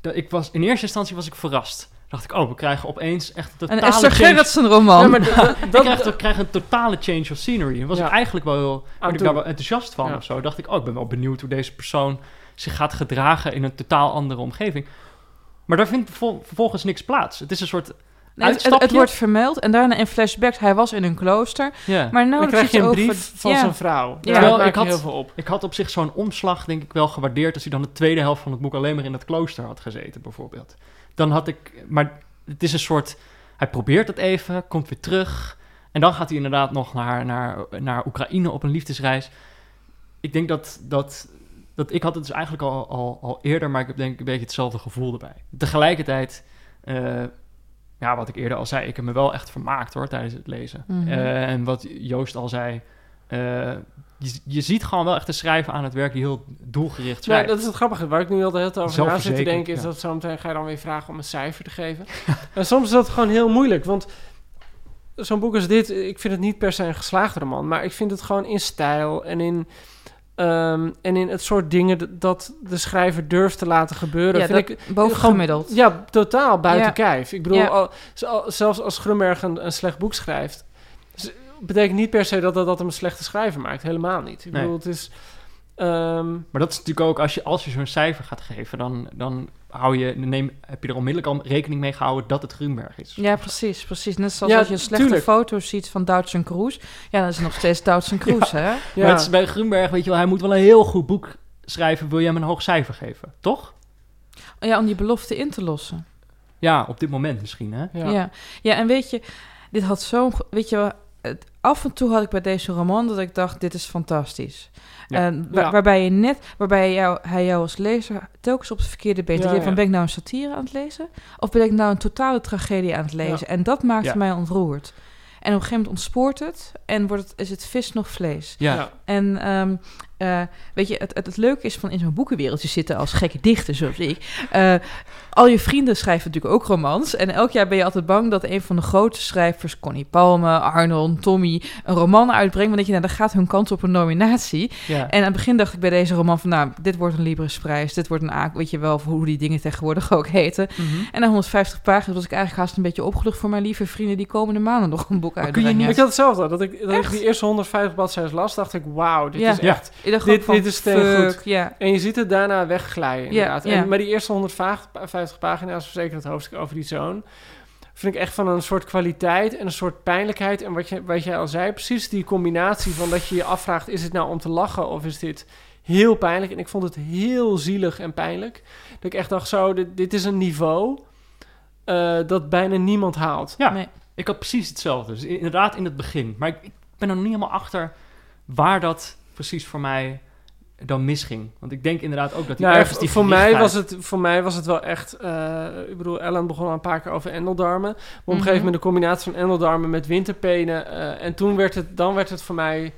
Dat ik was, in eerste instantie was ik verrast. Dacht ik, oh, we krijgen opeens echt een Een totale Esther change. Gerritsen roman. Ja, maar dat, dat, krijg, ik krijg een totale change of scenery. En was Ja. ik eigenlijk wel heel, werd ik daar wel enthousiast van Ja. of zo. Dacht ik, oh, ik ben wel benieuwd hoe deze persoon zich gaat gedragen in een totaal andere omgeving. Maar daar vindt vervol- vervolgens niks plaats. Het is een soort Nee, het, het, uitstapje. het wordt vermeld en daarna in flashbacks. Hij was in een klooster. Ja. Maar nou krijg je een over, brief van ja. zijn vrouw. Ja. Ja, Terwijl daar ik had- heel veel op. Ik had op zich zo'n omslag, denk ik, wel gewaardeerd als hij dan de tweede helft van het boek alleen maar in het klooster had gezeten, bijvoorbeeld. Dan had ik, maar het is een soort, hij probeert het even, komt weer terug. En dan gaat hij inderdaad nog naar, naar, naar Oekraïne op een liefdesreis. Ik denk dat, dat, dat ik had het dus eigenlijk al, al, al eerder, maar ik heb denk ik een beetje hetzelfde gevoel erbij. Tegelijkertijd, eh, ja, wat ik eerder al zei, ik heb me wel echt vermaakt hoor tijdens het lezen. Mhm. Eh, en wat Joost al zei, eh, je, je ziet gewoon wel echt de schrijver aan het werk die heel doelgericht Ja, schrijft. dat is het grappige. Waar ik nu al de hele tijd over na zit te denken... is ja. dat zometeen ga je dan weer vragen om een cijfer te geven. en soms is dat gewoon heel moeilijk. Want zo'n boek als dit... ik vind het niet per se een geslaagde roman... maar ik vind het gewoon in stijl en in... ehm, en in het soort dingen dat de schrijver durft te laten gebeuren. Ja, vind dat- ik bovengemiddeld. Ja, totaal buiten Ja. kijf. Ik bedoel, Ja. al- zo- zelfs als Grunberg een, een slecht boek schrijft... betekent niet per se dat dat, dat hem een slechte schrijver maakt. Helemaal niet. Ik Nee. bedoel, het is... ehm, Maar dat is natuurlijk ook, als je, als je zo'n cijfer gaat geven, dan, dan hou je, neem, heb je er onmiddellijk al rekening mee gehouden dat het Grunberg is. Ja, precies, precies. Net zoals Ja, als je een slechte tuurlijk. foto ziet van Doutzen en Kroes. Ja, dan is het nog steeds Doutzen en Kroes, hè? ja. Maar het is bij Grunberg, weet je wel, hij moet wel een heel goed boek schrijven, wil je hem een hoog cijfer geven, toch? Ja, om die belofte in te lossen. Ja, op dit moment misschien, hè? Ja. Ja. ja. en weet je, dit had zo'n... Weet je, wel, het, af en toe had ik bij deze roman dat ik dacht, dit is fantastisch. Ja. En wa- Ja. Waarbij je net, waarbij jou, hij jou als lezer telkens op het verkeerde been Ja, trekt. ja. Van ben ik nou een satire aan het lezen? Of ben ik nou een totale tragedie aan het lezen? En dat maakte Ja. mij ontroerd. En op een gegeven moment ontspoort het en wordt het, is het vis nog vlees. Ja. Ja. En ehm, eh, weet je, het, het, het leuke is van in zo'n boekenwereldje zitten als gekke dichter zoals ik. eh, al je vrienden schrijven natuurlijk ook romans. En elk jaar ben je altijd bang dat een van de grote schrijvers, Connie Palme, Arnold, Tommy, een roman uitbrengt. Want dat je, nou, dan gaat hun kans op een nominatie. Ja. En aan het begin dacht ik bij deze roman van, nou, dit wordt een Librisprijs. Dit wordt een A, weet je wel, hoe die dingen tegenwoordig ook heten. Mhm. En na 150 pagina's was ik eigenlijk haast een beetje opgelucht voor mijn lieve vrienden die komende maanden nog een boek kun je uitbrengen. niet- Ik had hetzelfde. Dat ik, dat ik Echt? die eerste 150 bladzijden las, dacht ik, wauw, dit Ja. is Ja. Dacht Dit- van, dit is steengoed. fuck, Ja, En je ziet het daarna wegglijden, inderdaad. Ja, ja. En, maar die eerste 150 pagina's, zeker het hoofdstuk over die zoon... vind ik echt van een soort kwaliteit en een soort pijnlijkheid. En wat, je, wat jij al zei, precies die combinatie van dat je je afvraagt... is het nou om te lachen of is dit heel pijnlijk? En ik vond het heel zielig en pijnlijk. Dat ik echt dacht, zo, dit, dit is een niveau... eh, dat bijna niemand haalt. Ja, Nee. ik had precies hetzelfde. Dus inderdaad in het begin. Maar ik, ik ben er nog niet helemaal achter waar dat precies voor mij dan misging. Want ik denk inderdaad ook dat hij Nou, ergens die voor, mij was het, voor mij was het wel echt... eh, ik bedoel, Ellen begon al een paar keer over endeldarmen. Maar op een Mhm. gegeven moment de combinatie van endeldarmen met winterpenen. eh, en toen werd het, dan werd het voor mij...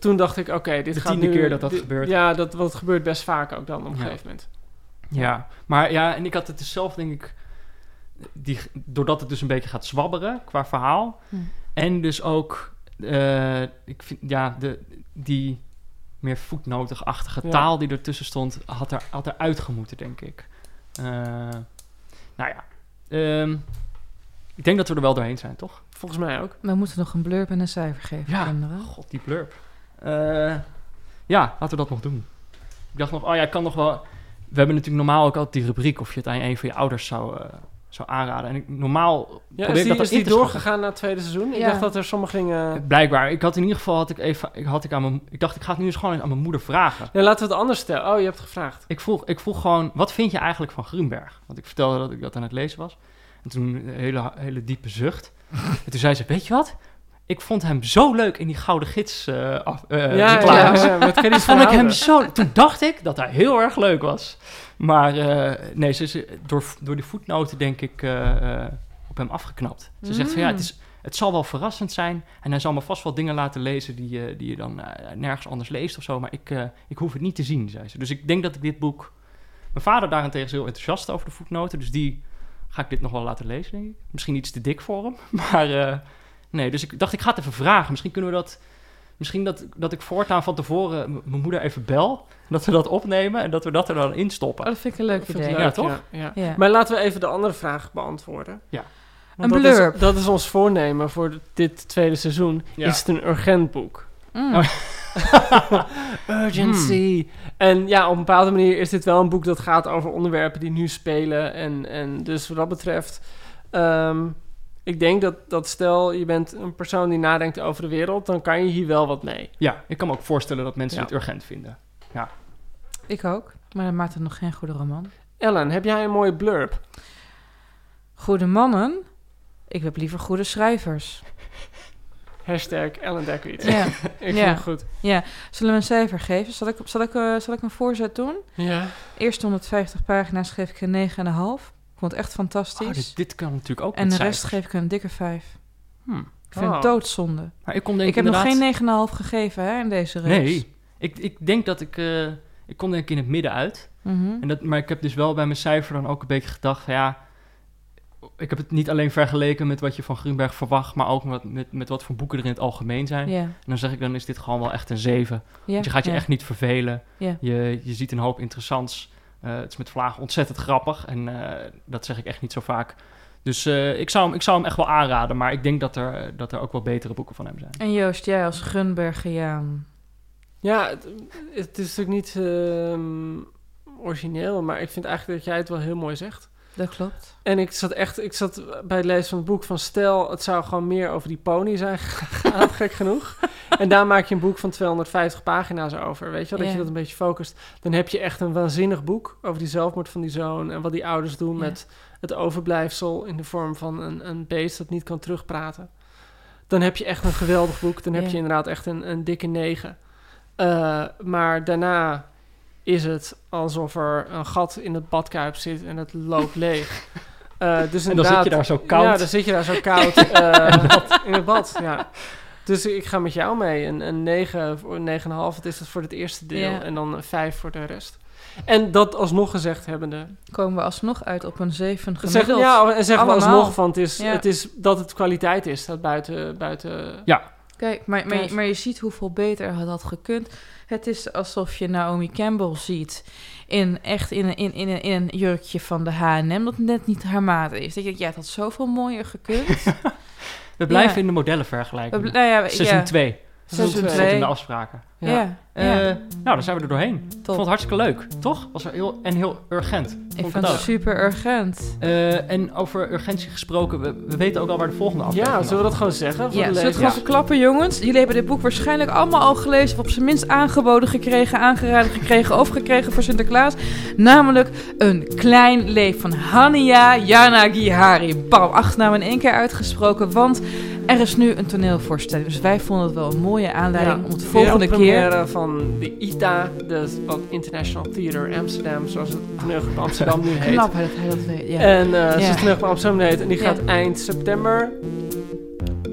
Toen dacht ik, oké, dit De gaat tiende nu... keer dat dat dit- gebeurt. Ja, dat, wat gebeurt best vaak ook dan op een Ja. gegeven moment. Ja, maar ja, en ik had het dus zelf denk ik... Die, doordat het dus een beetje gaat zwabberen qua verhaal. Hm. En dus ook, eh, ik vind, ja, de, die meer voetnotig-achtige Ja. taal die ertussen stond, had er, had er uitgemoeten, denk ik. Eh, nou ja, ehm, ik denk dat we er wel doorheen zijn, toch? Volgens mij ook. we moeten nog een blurb en een cijfer geven, Ja. kinderen. God, die blurb. Eh, ja, laten we dat nog doen. Ik dacht nog, oh ja, ik kan nog wel... We hebben natuurlijk normaal ook altijd die rubriek of je het aan een van je ouders zou, eh, zou aanraden. En ik, normaal Ja, probeer is ik die, dat is die doorgegaan naar het tweede seizoen? Ik Ja. dacht dat er sommige dingen... Blijkbaar. Ik had in ieder geval had ik even, ik had ik aan mijn, ik dacht ik ga het nu eens gewoon aan mijn moeder vragen. Nee, laten we het anders stellen. Oh, je hebt gevraagd. Ik vroeg, ik vroeg gewoon, wat vind je eigenlijk van Grunberg? Want ik vertelde dat ik dat aan het lezen was. En toen een hele, hele diepe zucht. en toen zei ze, weet je wat? Ik vond hem zo leuk in die Gouden Gids af, eh, ja, reclames. vond ik hem zo... Toen dacht ik dat hij heel erg leuk was. Maar eh, nee, ze is door, door die voetnoten denk ik op hem afgeknapt. Ze zegt van ja, het, is, het zal wel verrassend zijn. En hij zal me vast wel dingen laten lezen die, je die je dan nergens anders leest of zo. Maar ik, ik hoef het niet te zien, zei ze. Dus ik denk dat ik dit boek... Mijn vader daarentegen is heel enthousiast over de voetnoten. Dus die ga ik dit nog wel laten lezen, denk ik. Misschien iets te dik voor hem. Maar nee, dus ik dacht ik ga het even vragen. Misschien kunnen we dat... Misschien dat, dat ik voortaan van tevoren mijn moeder even bel. Dat we dat opnemen en dat we dat er dan in stoppen. Oh, dat vind ik een leuk idee. leuk, Ja, toch? Ja, ja. Ja. Maar laten we even de andere vraag beantwoorden. Ja. Want Een dat is- blurb. Dat is, ons voornemen voor dit tweede seizoen. Ja. Is het een urgent boek? Mm. Oh, Urgency. En ja, op een bepaalde manier is dit wel een boek dat gaat over onderwerpen die nu spelen. En, en dus wat dat betreft... ehm, ik denk dat, dat stel je bent een persoon die nadenkt over de wereld... dan kan je hier wel wat mee. Ja, ik kan me ook voorstellen dat mensen Ja. het urgent vinden. Ik ook, maar dat maakt het nog geen goede roman. Ellen, heb jij een mooie blurb? Goede mannen, ik heb liever goede schrijvers. Hashtag Ellen Dekwits. Ja, Ik Ja. vind het goed. zullen we een cijfer geven? Zal ik, zal ik, eh, zal ik een voorzet doen? Ja. Eerste 150 pagina's geef ik een 9,5. Vond het echt fantastisch. Oh, dit, dit kan natuurlijk ook en de rest geef ik een dikke 5. Hmm. Ik vind Oh. het doodzonde. Maar ik, kom denk Ik heb nog inderdaad- geen 9,5 gegeven hè, in deze race. Nee, ik, ik denk dat ik... eh, ik kom denk ik in het midden uit. Mhm. En dat, maar ik heb dus wel bij mijn cijfer dan ook een beetje gedacht van ja... Ik heb het niet alleen vergeleken met wat je van Grunberg verwacht... maar ook met, met, met wat voor boeken er in het algemeen zijn. En dan zeg ik, dan is dit gewoon wel echt een 7. ja. Want je gaat je echt niet vervelen. Je, je ziet een hoop interessants. Eh, het is met Vlaag ontzettend grappig. En eh, dat zeg ik echt niet zo vaak. Dus eh, ik, zou hem, ik zou hem echt wel aanraden. Maar ik denk dat er, dat er ook wel betere boeken van hem zijn. En Joost, jij als Gunbergiaan. Ja, het, het is natuurlijk niet ehm, origineel, maar ik vind eigenlijk dat jij het wel heel mooi zegt. Dat klopt. En ik zat echt, ik zat bij het lezen van het boek van stel, het zou gewoon meer over die pony zijn gegaan, gek genoeg. En daar maak je een boek van 250 pagina's over, weet je wel, dat Ja. je dat een beetje focust. Dan heb je echt een waanzinnig boek over die zelfmoord van die zoon en wat die ouders doen Ja. met het overblijfsel in de vorm van een, een beest dat niet kan terugpraten. Dan heb je echt een geweldig boek. Dan heb Ja. je inderdaad echt een, een dikke negen. Eh, maar daarna is het alsof er een gat in het badkuip zit en het loopt leeg. Eh, dus En dan zit je daar zo koud. Ja, dan zit je daar zo koud eh, in het bad. Ja. Dus ik ga met jou mee. Een, een 9 voor een 9,5, wat is dat voor het eerste deel? Ja. En dan een 5 voor de rest. En dat alsnog gezegd hebbende. Komen we alsnog uit op een 7 Zeg, gemiddeld. ja, en zeggen we alsnog van het is, Ja. het is dat het kwaliteit is. Dat buiten... buiten Kijk, maar, maar, maar je ziet hoeveel beter het had gekund. Het is alsof je Naomi Campbell ziet. In, echt in, een- in, in, een- in een jurkje van de H&M. Dat net niet haar maat is. Dat je denkt, ja, het had zoveel mooier gekund. We blijven Ja. in de modellenvergelijking. We bl- nou ja, Seizoen ja. 2. Seizoen twee. Stond in de afspraken. Ja, ja, Eh, nou, daar zijn we er doorheen. Ik vond het hartstikke leuk, toch? Was er heel, en heel urgent. Ik Vond het super urgent. Eh, en over urgentie gesproken, we, we weten ook al waar de volgende aflevering ja, zullen we dat gewoon zeggen? Voor Ja, de zullen we het gewoon verklappen, jongens? Jullie hebben dit boek waarschijnlijk allemaal al gelezen... of op zijn minst aangeboden gekregen, aangeraden gekregen... of gekregen voor Sinterklaas. Namelijk Een Klein Leef van Hania Yanagihari. Bam, achternaam in één keer uitgesproken, want er is nu een toneelvoorstelling. Dus wij vonden het wel een mooie aanleiding Ja, om het volgende keer... wereldpremière van de ITA, de wat International Theater Amsterdam, zoals het toneelgroep Amsterdam nu heet. Knap dat, hij dat weet, ja. En uh, Ja. zoals het toneelgroep Amsterdam nu heet. En die Ja. gaat eind september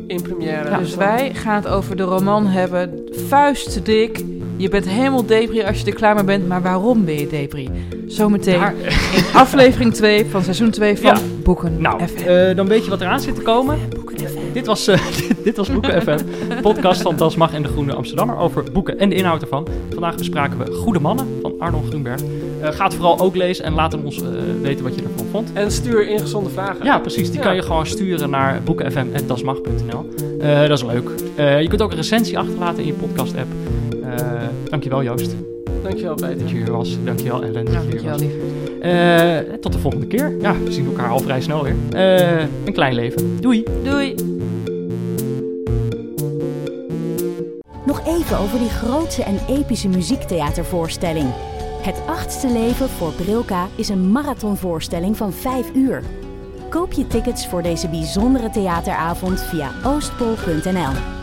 in première. dus wij gaan het over de roman hebben. Vuistdik. Je bent helemaal depri als je er klaar mee bent. Maar waarom ben je depri? Zometeen Daar- in aflevering 2 van seizoen 2 van. Boeken Nou, eh, dan weet je wat eraan zit te komen. Dit was, eh, dit was Boeken FM, podcast van Das Mag en de Groene Amsterdammer over boeken en de inhoud ervan. Vandaag bespraken we Goede Mannen van Arnold Grunberg. Eh, ga het vooral ook lezen en laat ons eh, weten wat je ervan vond. En stuur ingezonde vragen. Ja, precies. Die Ja. kan je gewoon sturen naar boekenfm.dasmag.nl. Eh dat is leuk. Eh, je kunt ook een recensie achterlaten in je podcast-app. Eh dankjewel Joost Dankjewel, Peter. dat je hier was. Dankjewel Ellen dat je hier Dankjewel, was. Eh, tot de volgende keer. Ja, we zien elkaar al vrij snel weer. Eh, een klein leven. Doei! Doei. Nog even over die grootse en epische muziektheatervoorstelling. Het achtste leven voor Brilka is een marathonvoorstelling van 5 uur. Koop je tickets voor deze bijzondere theateravond via oostpol.nl.